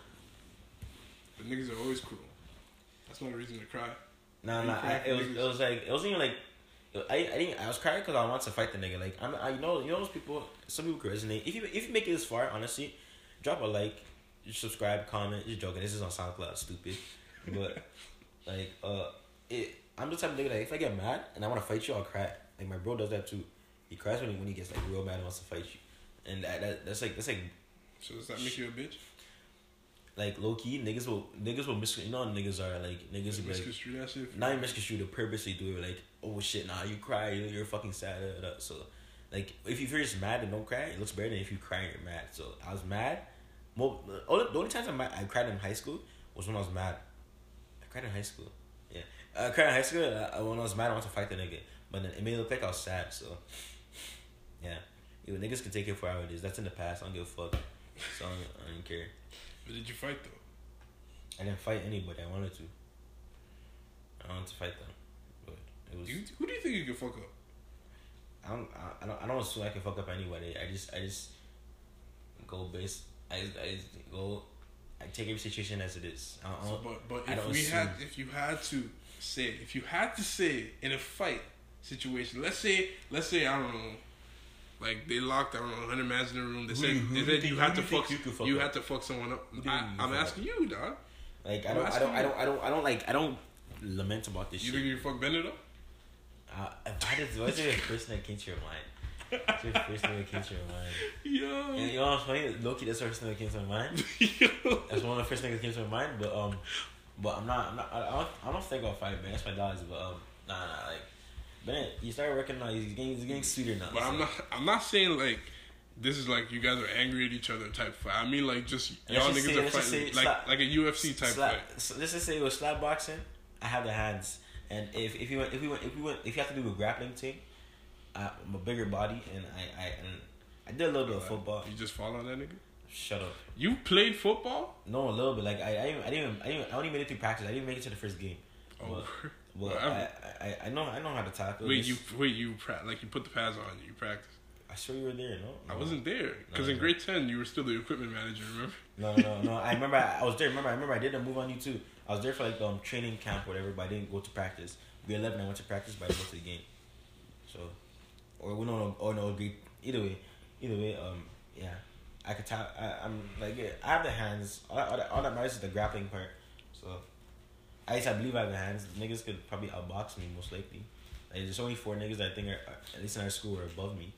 Niggas are always cruel. That's not a reason to cry. Nah, You nah. I, it was niggas? it was like it wasn't even like. I, I didn't I was crying because I wanted to fight the nigga like I'm I you know you know those people some people can resonate if you if you make it this far honestly drop a like subscribe comment just joking this is on SoundCloud stupid but (laughs) like uh it I'm the type of nigga that if I get mad and I want to fight you I'll cry like my bro does that too he cries when he when he gets like real mad and wants to fight you and that, that that's like that's like So does that make you a bitch? Like low key niggas will niggas will mis you know how niggas are like niggas will be like that shit. not even misconstrue to purposely do it like oh shit nah you cry you're, you're fucking sad da. so like if you're just mad and don't cry it looks better than if you cry and you're mad. So I was mad. Mo the only, times I'm mad, I cried in high school was when I was mad. I cried in high school. Yeah. I cried in high school uh, when I was mad I wanted to fight the nigga. But then it made it look like I was sad so yeah. Yo, niggas can take it for how it is. That's in the past. I don't give a fuck. So I don't, I don't care But did you fight though? I didn't fight anybody I wanted to I wanted to fight them but it was Do you, who do you think you could fuck up? I don't, I- I don't, I don't assume I can fuck up anybody. I just, I just go base. I, just, I go. I take every situation as it is. I So, but but I if we had if you had to say if you had to say in a fight situation, let's say let's say I don't know, like they locked I don't know hundred mans in the room. They said who they said you had to fuck you fuck you up? had to fuck someone up. Who do you I, think you I'm could fuck asking you, dog. like I don't, I don't, I don't, I don't, I don't like, I don't lament about this shit. You shit. think you fuck Bennett up? Uh, if I just, what's the first thing that came to your mind? What's the first thing that came to your mind? (laughs) Yo. And you know what's funny? Loki, that's the first thing that came to my mind. (laughs) Yo. That's one of the first things that came to my mind. But um, but I'm not, I'm not, I don't, I don't think I'll fight Ben. That's my dogs. But um, nah, nah, like Ben, you start working now. He's getting, he's getting sweeter now. But I'm not I'm not saying like this is like you guys are angry at each other type fight. I mean like just y'all niggas say- are fighting like slap- like a UFC type slap, fight. so let's just say with slap boxing, I have the hands, and if if you went if we went if we went if you have to do a grappling thing, I, I'm a bigger body, and I I and I did a little bit of football. You just fall on that nigga. Shut up. You played football? No, a little bit. Like I I didn't I didn't I, didn't, I only made it through practice. I didn't make it to the first game. Oh, But, (laughs) Well, I, I I know I know how to tackle. wait, This- you wait you pra- like you put the pads on you practice. I swear you were there. No, I wasn't there because No, in no. grade ten you were still the equipment manager. Remember? No, no, no. I remember I, I was there. Remember, I remember I did a move on you too. I was there for like um training camp, or whatever, but I didn't go to practice. Grade eleven, I went to practice, but I didn't go to the game. So, or we don't or no, grade. Either way, either way, um, yeah, I could tap. I, I'm like, yeah, I have the hands. All, all, that, all that matters is the grappling part. So, I guess I believe I have the hands. Niggas could probably outbox me most likely. Like, there's only four niggas that I think are, at least in our school are above me.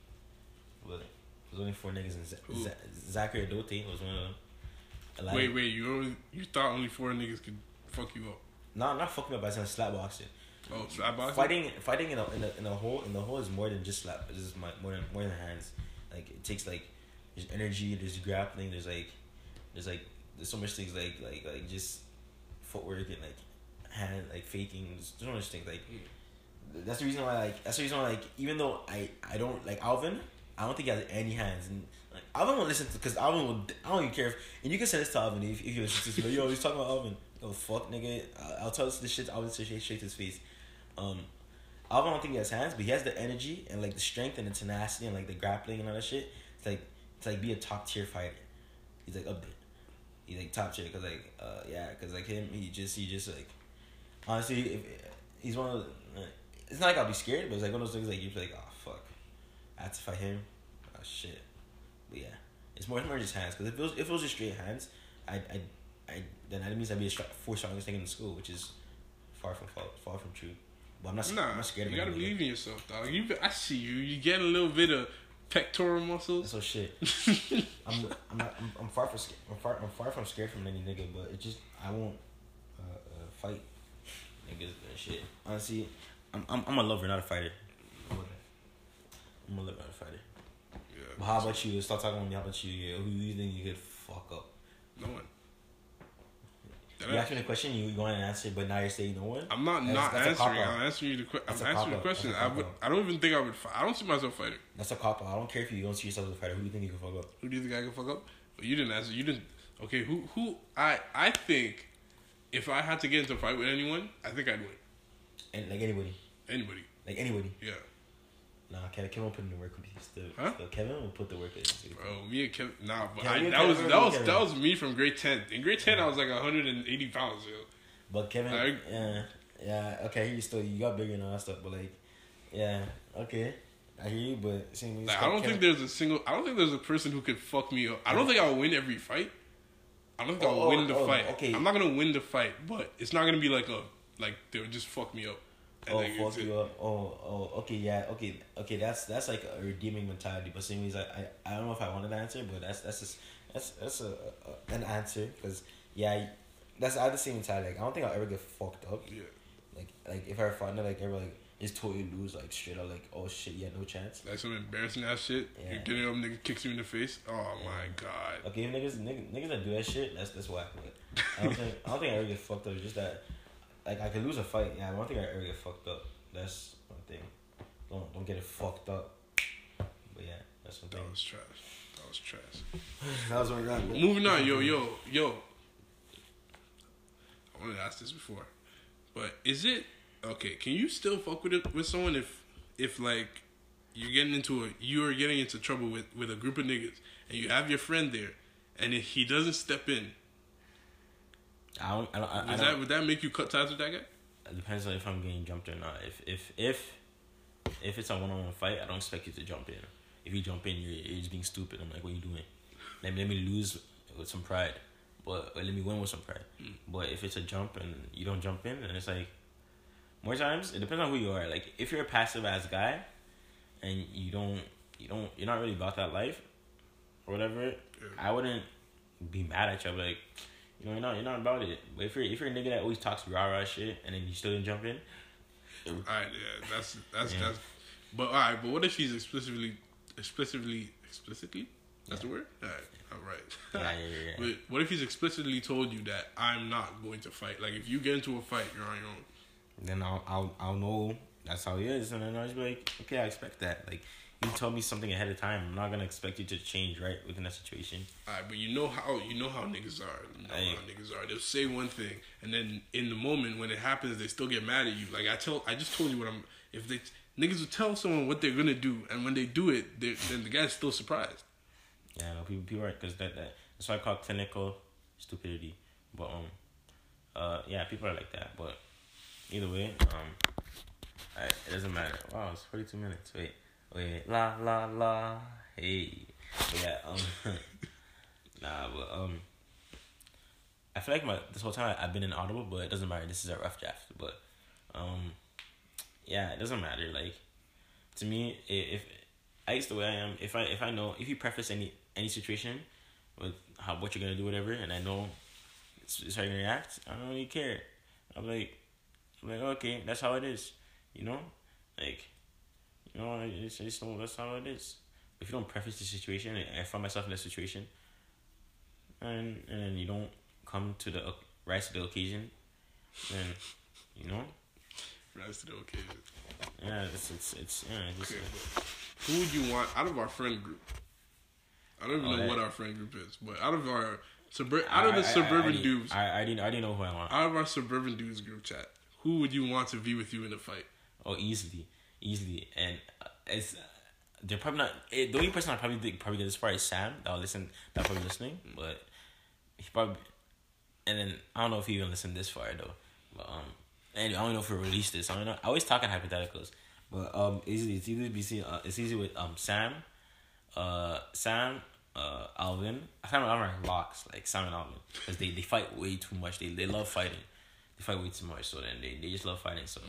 But there's only four niggas, and Z- Z- Zachary Adote was one of them. Like, Wait, wait. You only, you thought only four niggas could fuck you up? No, not fucking up. I said slap boxing. Oh, slap boxing. Fighting, fighting in a in a, in a hole in the hole is more than just slap. It's just my, more than more than hands. Like it takes like there's energy. There's grappling. There's like there's like there's so much things like like like just footwork and like hand like faking. So much things like that's the reason why like that's the reason why like even though I I don't like Alvin, I don't think he has any hands and. Like, Alvin will listen to because Alvin will. I don't even care if and you can send this to Alvin if, if you listen to this. Yo, he's talking about Alvin. Yo, fuck, nigga. I'll, I'll tell us this shit. to Alvin to straight to his face. Um, Alvin don't think he has hands, but he has the energy and like the strength and the tenacity and like the grappling and all that shit. It's like it's like be a top tier fighter. He's like up there. He's like top tier because like uh yeah because like him he just he just like honestly if he's one of the, it's not like I'll be scared but it's like one of those things like you're like oh fuck I have to fight him oh shit but yeah it's more it's more just hands because if it was if it was just straight hands I I I then that means I'd be the fourth strongest thing in the school which is far from far, from true but I'm not, Nah, I'm not scared of you gotta believe in yourself, dog. You, I see you. You get a little bit of pectoral muscles. So shit. (laughs) I'm I'm not, I'm, I'm far from scared. I'm far I'm far from scared from any nigga, but it just I won't uh, uh, fight niggas and shit. Honestly, I'm, I'm I'm a lover, not a fighter. I'm a lover, not a fighter. Yeah. But how about you? Start talking about me. How about you? Yeah, who you think you could fuck up? No one. You I- asked me the question, you going to answer, but now you're saying no one. I'm not That's- not that's answering. I'm answering you the que- I'm a answering the cop-out. question. That's a I would. I don't even think I would. Fight. I don't see myself fighting. That's a cop out. I don't care if you don't see yourself as a fighter. Who do you think you can fuck up? Who do you think I can fuck up? But you didn't answer. You didn't. Okay. Who? Who? I. I think if I had to get into a fight with anyone, I think I'd win. And like anybody, Anybody. like anybody. Yeah. Nah, Kevin, Kevin will put in the work with you still. Huh? still. Kevin will put the work in. still. Bro, me and Kevin, nah, but Yeah, I, that Kevin, was me that was Kevin. that was me from grade ten. In grade ten, I was like 180 pounds. Yo. But Kevin, Like- yeah, yeah, okay, you still you got bigger and all that stuff, but like, yeah, okay, I hear you, but same. Like, I don't think there's a single. I don't think there's a person who could fuck me up. I don't think I'll win every fight. I don't think Oh, I'll oh, win oh, the oh, fight. okay. I'm not gonna win the fight, but it's not gonna be like a like they'll just fuck me up. And Oh, fuck it. you up. Oh, oh, okay, yeah, okay, okay. That's that's like a redeeming mentality. But same ways, I, I, I don't know if I wanted to answer, but that's that's just, that's that's a, a an answer because yeah, that's I have the same mentality. Like I don't think I'll ever get fucked up. Yeah, Like like if I find out like ever like just totally lose like straight up like oh shit yeah no chance. like some embarrassing ass shit. Yeah. You're getting up, um, nigga kicks you in the face. Oh my god. Okay, if niggas niggas, niggas that do that shit, that's that's whack. But I don't think I don't think I ever get fucked up. It's just that like I could lose a fight. Yeah, I don't think I ever get fucked up. That's one thing. Don't don't get it fucked up. But yeah, that's one thing. That was trash. That was trash. (sighs) That was what I got. Moving on, yo, yo, yo. I wanted to ask this before, but is it okay? Can you still fuck with it with someone if if like you're getting into a you're getting into trouble with with a group of niggas and you have your friend there, and if he doesn't step in, I don't. I don't. I, I would don't that would that make you cut ties with that guy? it depends on if I'm getting jumped or not. If if if if it's a one on one fight, I don't expect you to jump in. If you jump in, you're, you're just being stupid. I'm like, what are you doing? Let me let me lose with some pride, but or let me win with some pride. Mm. But if it's a jump and you don't jump in, then it's like more times it depends on who you are. Like if you're a passive ass guy, and you don't you don't you're not really about that life, or whatever. I wouldn't be mad at you. Like, you know, you're not you're not about it. But if you're if you're a nigga that always talks rah rah shit and then you still didn't jump in, All right, yeah, that's that's Yeah. that's. But all right, but what if she's explicitly, explicitly, explicitly? That's the word. All right, all right. Yeah, yeah, yeah, (laughs) yeah. But what if he's explicitly told you that I'm not going to fight? Like if you get into a fight, you're on your own. Then I'll I'll I'll know that's how he is, and then I'll just be like, okay, I expect that. Like you told me something ahead of time. I'm not gonna expect you to change right within that situation. All right, but you know how you know how niggas are. You know Hey. how niggas are. They'll say one thing, and then in the moment when it happens, they still get mad at you. Like I tell, I just told you what I'm. If they niggas will tell someone what they're gonna do, and when they do it, then the guy's still surprised. Yeah, no, people people are because that that that's why I call it clinical stupidity. But um, uh, yeah, people are like that. But either way, um, I, it doesn't matter. Wow, it's forty two minutes. Wait, wait, la la la, hey. Yeah, um, (laughs) nah, but um, I feel like my this whole time I've been inaudible, but it doesn't matter. This is a rough draft, but um, yeah, it doesn't matter. Like to me, if I guess the way I am, if I if I know if you preface any any situation with how what you're gonna do, whatever, and I know it's, it's how you're gonna react, I don't really care. I'm like, I'm like, okay, that's how it is, you know, like, you know, I just, I just know that's how it is. If you don't preface the situation, I find myself in that situation, and and then you don't come to the rise to the occasion, then you know, Rise to the occasion. yeah, it's it's it's yeah, it's just. Okay, but who would you want out of our friend group? I don't even Oh, know that- what our friend group is, but out of our suburban, out of the I- I- I suburban already- dudes, I, I didn't I didn't know who I want. out of our suburban dudes group chat, who would you want to be with you in a fight? Oh, easily, easily, and uh, it's they're probably not. It, the only person I probably think probably get this far is Sam. That will listen. That probably listening, but he probably. And then I don't know if he even listened this far though, but um, and I don't know if we released this. I don't know. I always talk in hypotheticals, but um, easily it's easy to be seen. Uh, it's easy with um Sam, uh Sam, uh Alvin. I found Alvin are locks like Sam and Alvin because they, they fight way too much. They they love fighting. They fight way too much. So then they, they just love fighting. So,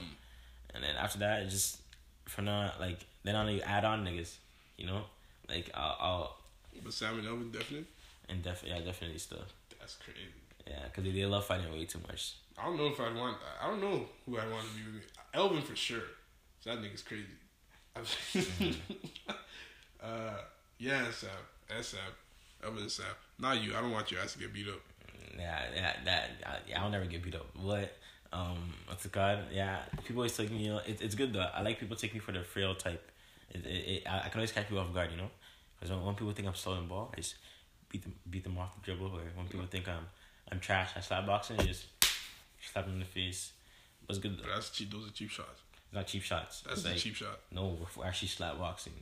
and then after that, it's just for now like then I'll add on niggas. You know, like I'll, I'll But Sam and Elvin, definitely. and def yeah definitely still That's crazy. yeah because they, they love fighting way too much. I don't know if I'd want. I don't know who I'd want to be with me. Elvin for sure. That nigga's crazy. (laughs) (laughs) uh, yeah, Sam. That's Sam. Elvin Sam. Not you. I don't want your ass to get beat up. Yeah, yeah, that I, yeah, I'll never get beat up. What, um, what's it called? Yeah, people always take me. You know, it, it's good though. I like people take me for the frail type. It, it, it I, I can always catch people off guard, you know, because when, when people think I'm stolen ball, I just beat them beat them off the dribble. Or when people think I'm I'm trash, I slap boxing, I just slap them in the face. But it's good But though. that's cheap. Those are cheap shots. It's not cheap shots. That's it's a like, cheap shot. No, we're actually slap boxing,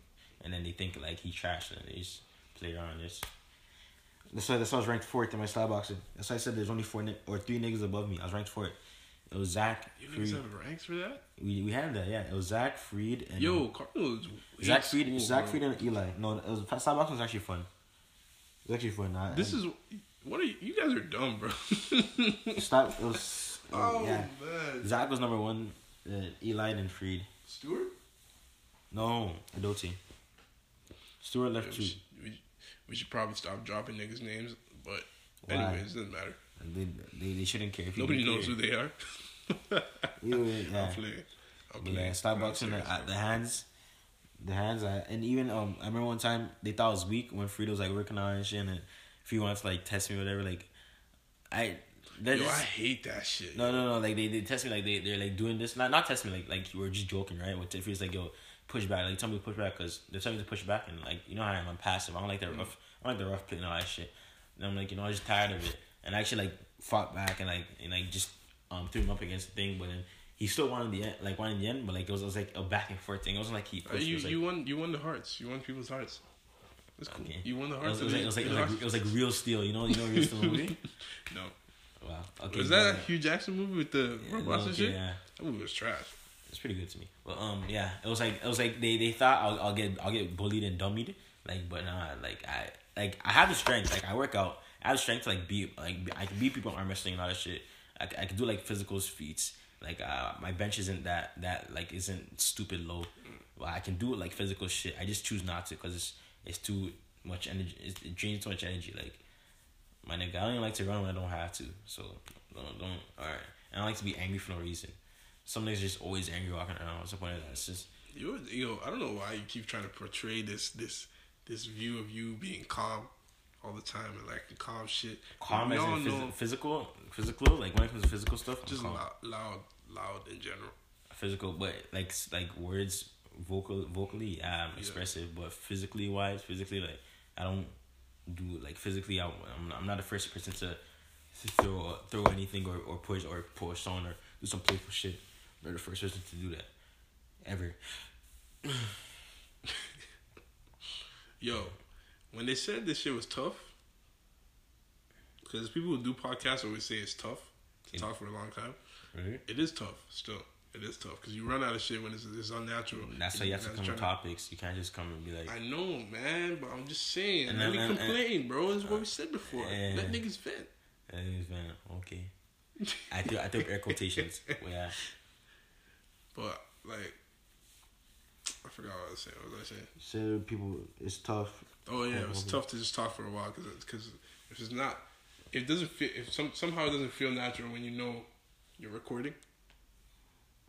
and then they think like he trashed and they just play around this. That's why that's why I was ranked fourth in my slap boxing. That's why I said there's only four or three niggas above me. I was ranked fourth. It was Zach. You niggas Freed. have ranks for that? We we had that. Yeah, it was Zach Freed and Yo, Cardinals. Zach Freed, school, Zach. Freed and Eli. No, it was slap boxing was actually fun. It was actually fun. I, This is what are you? You guys are dumb, bro. (laughs) slap. It was (laughs) oh yeah. man, Zach was number one. Uh, Eli and Freed. Stewart. No, Adote. Stewart left we, two. We, should probably stop dropping niggas' names, but Why? anyways, it doesn't matter. They, they, they shouldn't care if Nobody knows care. who they are. (laughs) Way, (laughs) yeah. I'm playing. I'm playing. yeah, Starbucks and the, uh, the hands, the hands, I, and even um, I remember one time they thought I was weak when Frito was like working on it and shit, and if he wanted to like test me or whatever, like, I, that Yo, just- I hate that shit. no, no, no, like they, they test me like they they're like doing this, not not test me like like you were just joking, right? With if he's like yo push back, like tell me to push back because they're telling me to push back, and like you know how I am, I'm passive. I don't like that rough, I don't like the rough play and all that shit. And I'm like you know I'm just tired of it, and I actually like fought back and like and like just um threw him up against the thing, but then. He still wanted the end, like wanted the end, but like it was, it was like a back and forth thing. It wasn't like he Uh, pushed. you was like, you won you won the hearts. You won people's hearts. That's cool. Okay. You won the hearts. it was like, it was like, it was the- like, it was like real steel. You know, you know, real steel (laughs) movie. no. Wow. Okay. Was that a Hugh Jackson movie with the yeah, robots and okay, shit? Yeah. That movie was trash. It's pretty good to me. But um, yeah, it was like it was like they, they thought I'll, I'll get I'll get bullied and dummied, like but nah, like I like I have the strength, like I work out, I have strength to like beat like I can beat people in arm wrestling and all that shit. I, I can do like physical feats. Like uh, my bench isn't that that like isn't stupid low. Well, I can do like physical shit. I just choose not to because it's it's too much energy. It's, it drains too much energy. Like my nigga, I don't even like to run when I don't have to. So don't don't. All right, I don't like to be angry for no reason. Some niggas just always angry walking around. What's the point of that? It's just You yo, I don't know why you keep trying to portray this this this view of you being calm all the time and like the calm shit. calm as in phys- physical, physical. Like when it comes to physical stuff, just loud, loud, loud in general. physical, but like like words, vocal, vocally, yeah, I'm expressive. But physically wise, physically like I don't do like physically. I, I'm I'm not the first person to, to throw throw anything or, or push or push on or do some playful shit. They're the first person to do that, ever. (laughs) Yo, when they said this shit was tough, because people who do podcasts always say it's tough to Yeah. talk for a long time. Right. It is tough still. It is tough because you run out of shit when it's, it's unnatural. That's why you have to come with trying topics. You can't just come and be like, I know, man, but I'm just saying. And let then- me and- complain, bro. This is what we uh, said before. Yeah. Let niggas vent. "Hey, man, okay. (laughs) I threw I threw air quotations. Yeah. But like, I forgot what I was saying. What was I saying? So people, it's tough. Oh yeah, it was Mhm. tough to just talk for a while because because if it's not, if it doesn't feel, if some somehow it doesn't feel natural when you know you're recording.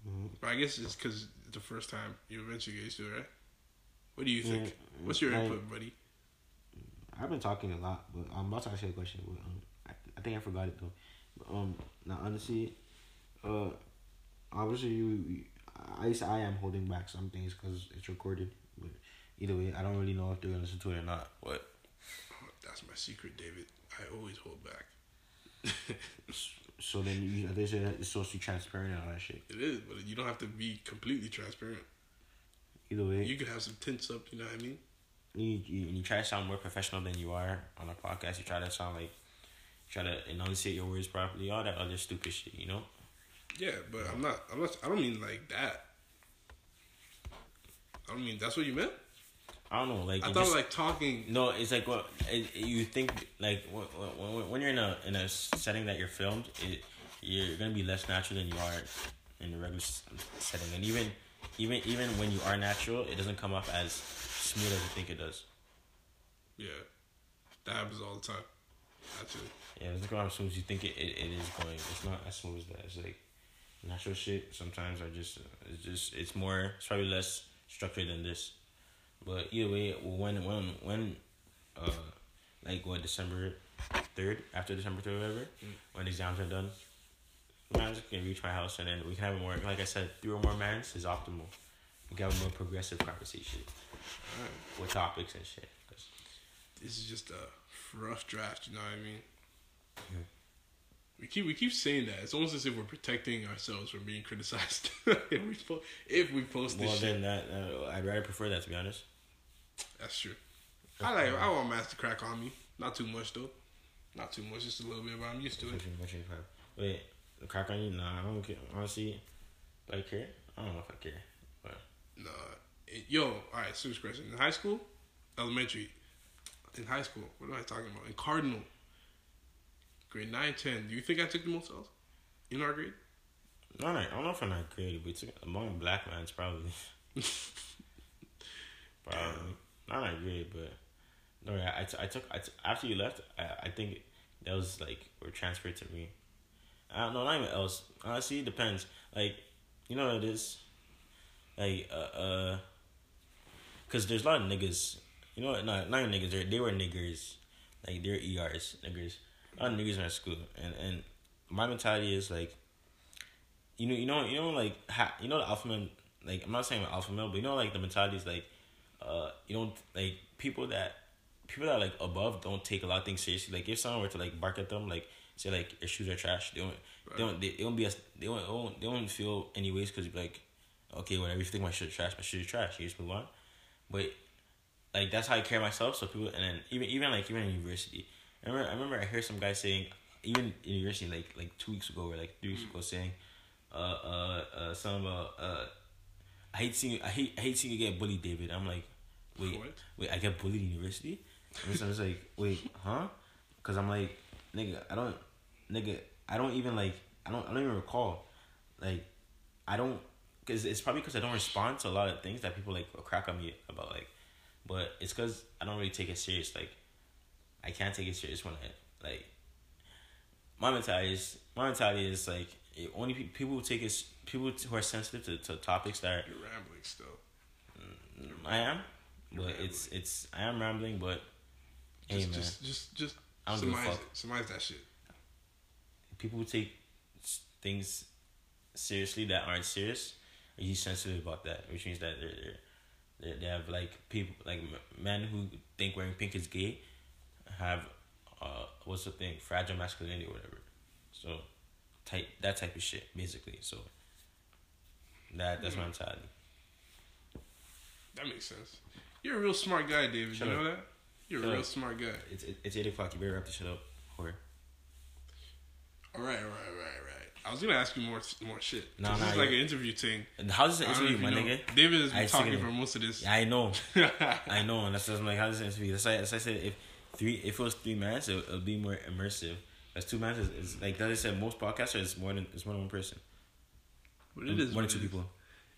Mhm. But I guess it's because it's the first time you eventually get used to it, right? What do you think? Yeah, What's your I- input, buddy? I've been talking a lot, but I'm about to ask you a question. But, um, I, I think I forgot it though. But, um, now honestly, uh, obviously you, I I am holding back some things because it's recorded. But either way, I don't really know if they're gonna listen to it or not. But That's my secret, David. I always hold back. so then you, they say that it's supposed to be transparent and all that shit. It is, but you don't have to be completely transparent. Either way, You could have some tints up. You know what I mean? you, you, you try to sound more professional than you are on a podcast. You try to sound like, try to enunciate your words properly. All that other stupid shit, you know. Yeah, but I'm not. I'm not. I don't mean like that. I don't mean that's what you meant. I don't know, like I thought just- like talking. No, it's like what it, you think. Like when, when, when you're in a in a setting that you're filmed, it, you're gonna be less natural than you are in the regular setting. And even even even when you are natural, it doesn't come off as smooth as you think it does. Yeah, that happens all the time. Actually, Yeah, it doesn't come off as smooth as you think it, it, it is going. It's not as smooth as that. It's like natural shit. Sometimes I just it's just it's more. It's probably less structured than this. But either way, when when when uh like what December third after December third whatever when exams are done, man, just can reach my house and then we can have a more like I said three or more mans is optimal. We can have a more progressive conversation Alright. with topics and shit. 'Cause this is just a rough draft. You know what I mean? We keep we keep saying that. It's almost as if we're protecting ourselves from being criticized (laughs) if we po- if we post this Well, then that uh, I'd rather prefer that to be honest. That's true. I like I want Master crack on me. Not too much though. Not too much, just a little bit, but I'm used to it. What you- what you crack? Wait, crack on you? Nah, I don't care. Honestly, do I care? I don't know if I care. But Nah. It- yo, all right, serious question. In high school, elementary, in high school, what am I talking about? In Cardinal, grade 9, 10, do you think I took the most L's in our grade? no, no, I don't know if I'm not creative, but among black mans probably. (laughs) probably not not great, but no, I, t- I took I t- after you left, I I think that was like were transferred to me. I don't know, not even else. Honestly, it depends. Like, you know what it is? Like, uh, uh, cause there's a lot of niggas. You know, what? not not even niggas. They they were niggers, like they're ERs, niggers. Lot of niggas in our school, and and my mentality is like, you know, you know, you know, like, ha, you know, the alpha male. Like, I'm not saying alpha male, but you know, like the mentality is like, uh, you don't like people that people that are like above don't take a lot of things seriously. Like, if someone were to like bark at them, like say like your shoes are trash, they don't, they don't, they, they don't be as they don't, they won't, they won't feel anyways because like, okay, whatever. You think my shoes is trash, my shoes is trash. You just move on. But like that's how I carry myself. So people, and then even even like even in university, I remember I remember I heard some guy saying even in university like like two weeks ago or like three weeks ago saying, uh uh uh something about uh. I hate seeing I hate I hate seeing you get bullied, David. I'm like, wait, What? wait, I get bullied in university. And so I was like, (laughs) wait, huh? Because I'm like, nigga, I don't, nigga, I don't even like, I don't, I don't even recall, like, I don't, cause it's probably because I don't respond to a lot of things that people like crack on me about, like, but it's because I don't really take it serious. Like, I can't take it serious when I like. My mentality is my mentality is like it, only pe- people who take it people who are sensitive to, to topics that are, You're rambling still. Mm, I am, You're but it's it's I am rambling, but hey Just, man, just, just, just I don't give a fuck. surmise that shit. people who take things seriously that aren't serious are usually sensitive about that, which means that they're, they're, they they have like people like men who think wearing pink is gay have uh what's the thing fragile masculinity or whatever, so type that type of shit basically. So that that's my mentality. That makes sense. You're a real smart guy, David. Shut you up. know that? You're Shut a real up. smart guy. It's it's eight o'clock. You better wrap this shit up. or all right all right all right all right all right, right. I was gonna ask you more, more shit. Nah, nah, this is like an interview thing. and how's this interview, my know. nigga? David has been I talking for most of this. Yeah, I know. (laughs) I know, and that's I'm like. How does this interview? That's why, that's why I said if three, if it was three minutes, it would be more immersive. As two minutes is, is like as I said, most podcasts are it's more than it's more than one person, But it is one or two is. people.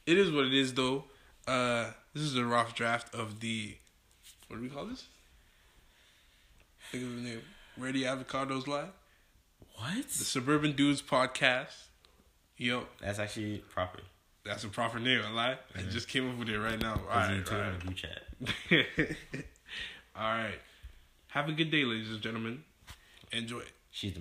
It is what it is, though. Uh, this is a rough draft of the. What do we call this? Think of the name. Where the avocados lie. What? The Suburban Dudes podcast. Yo, That's actually proper. that's a proper name. I lie. I just came up with it right now. All right, all right. the group chat. (laughs) all right. Have a good day, ladies and gentlemen. Enjoy. She's the man.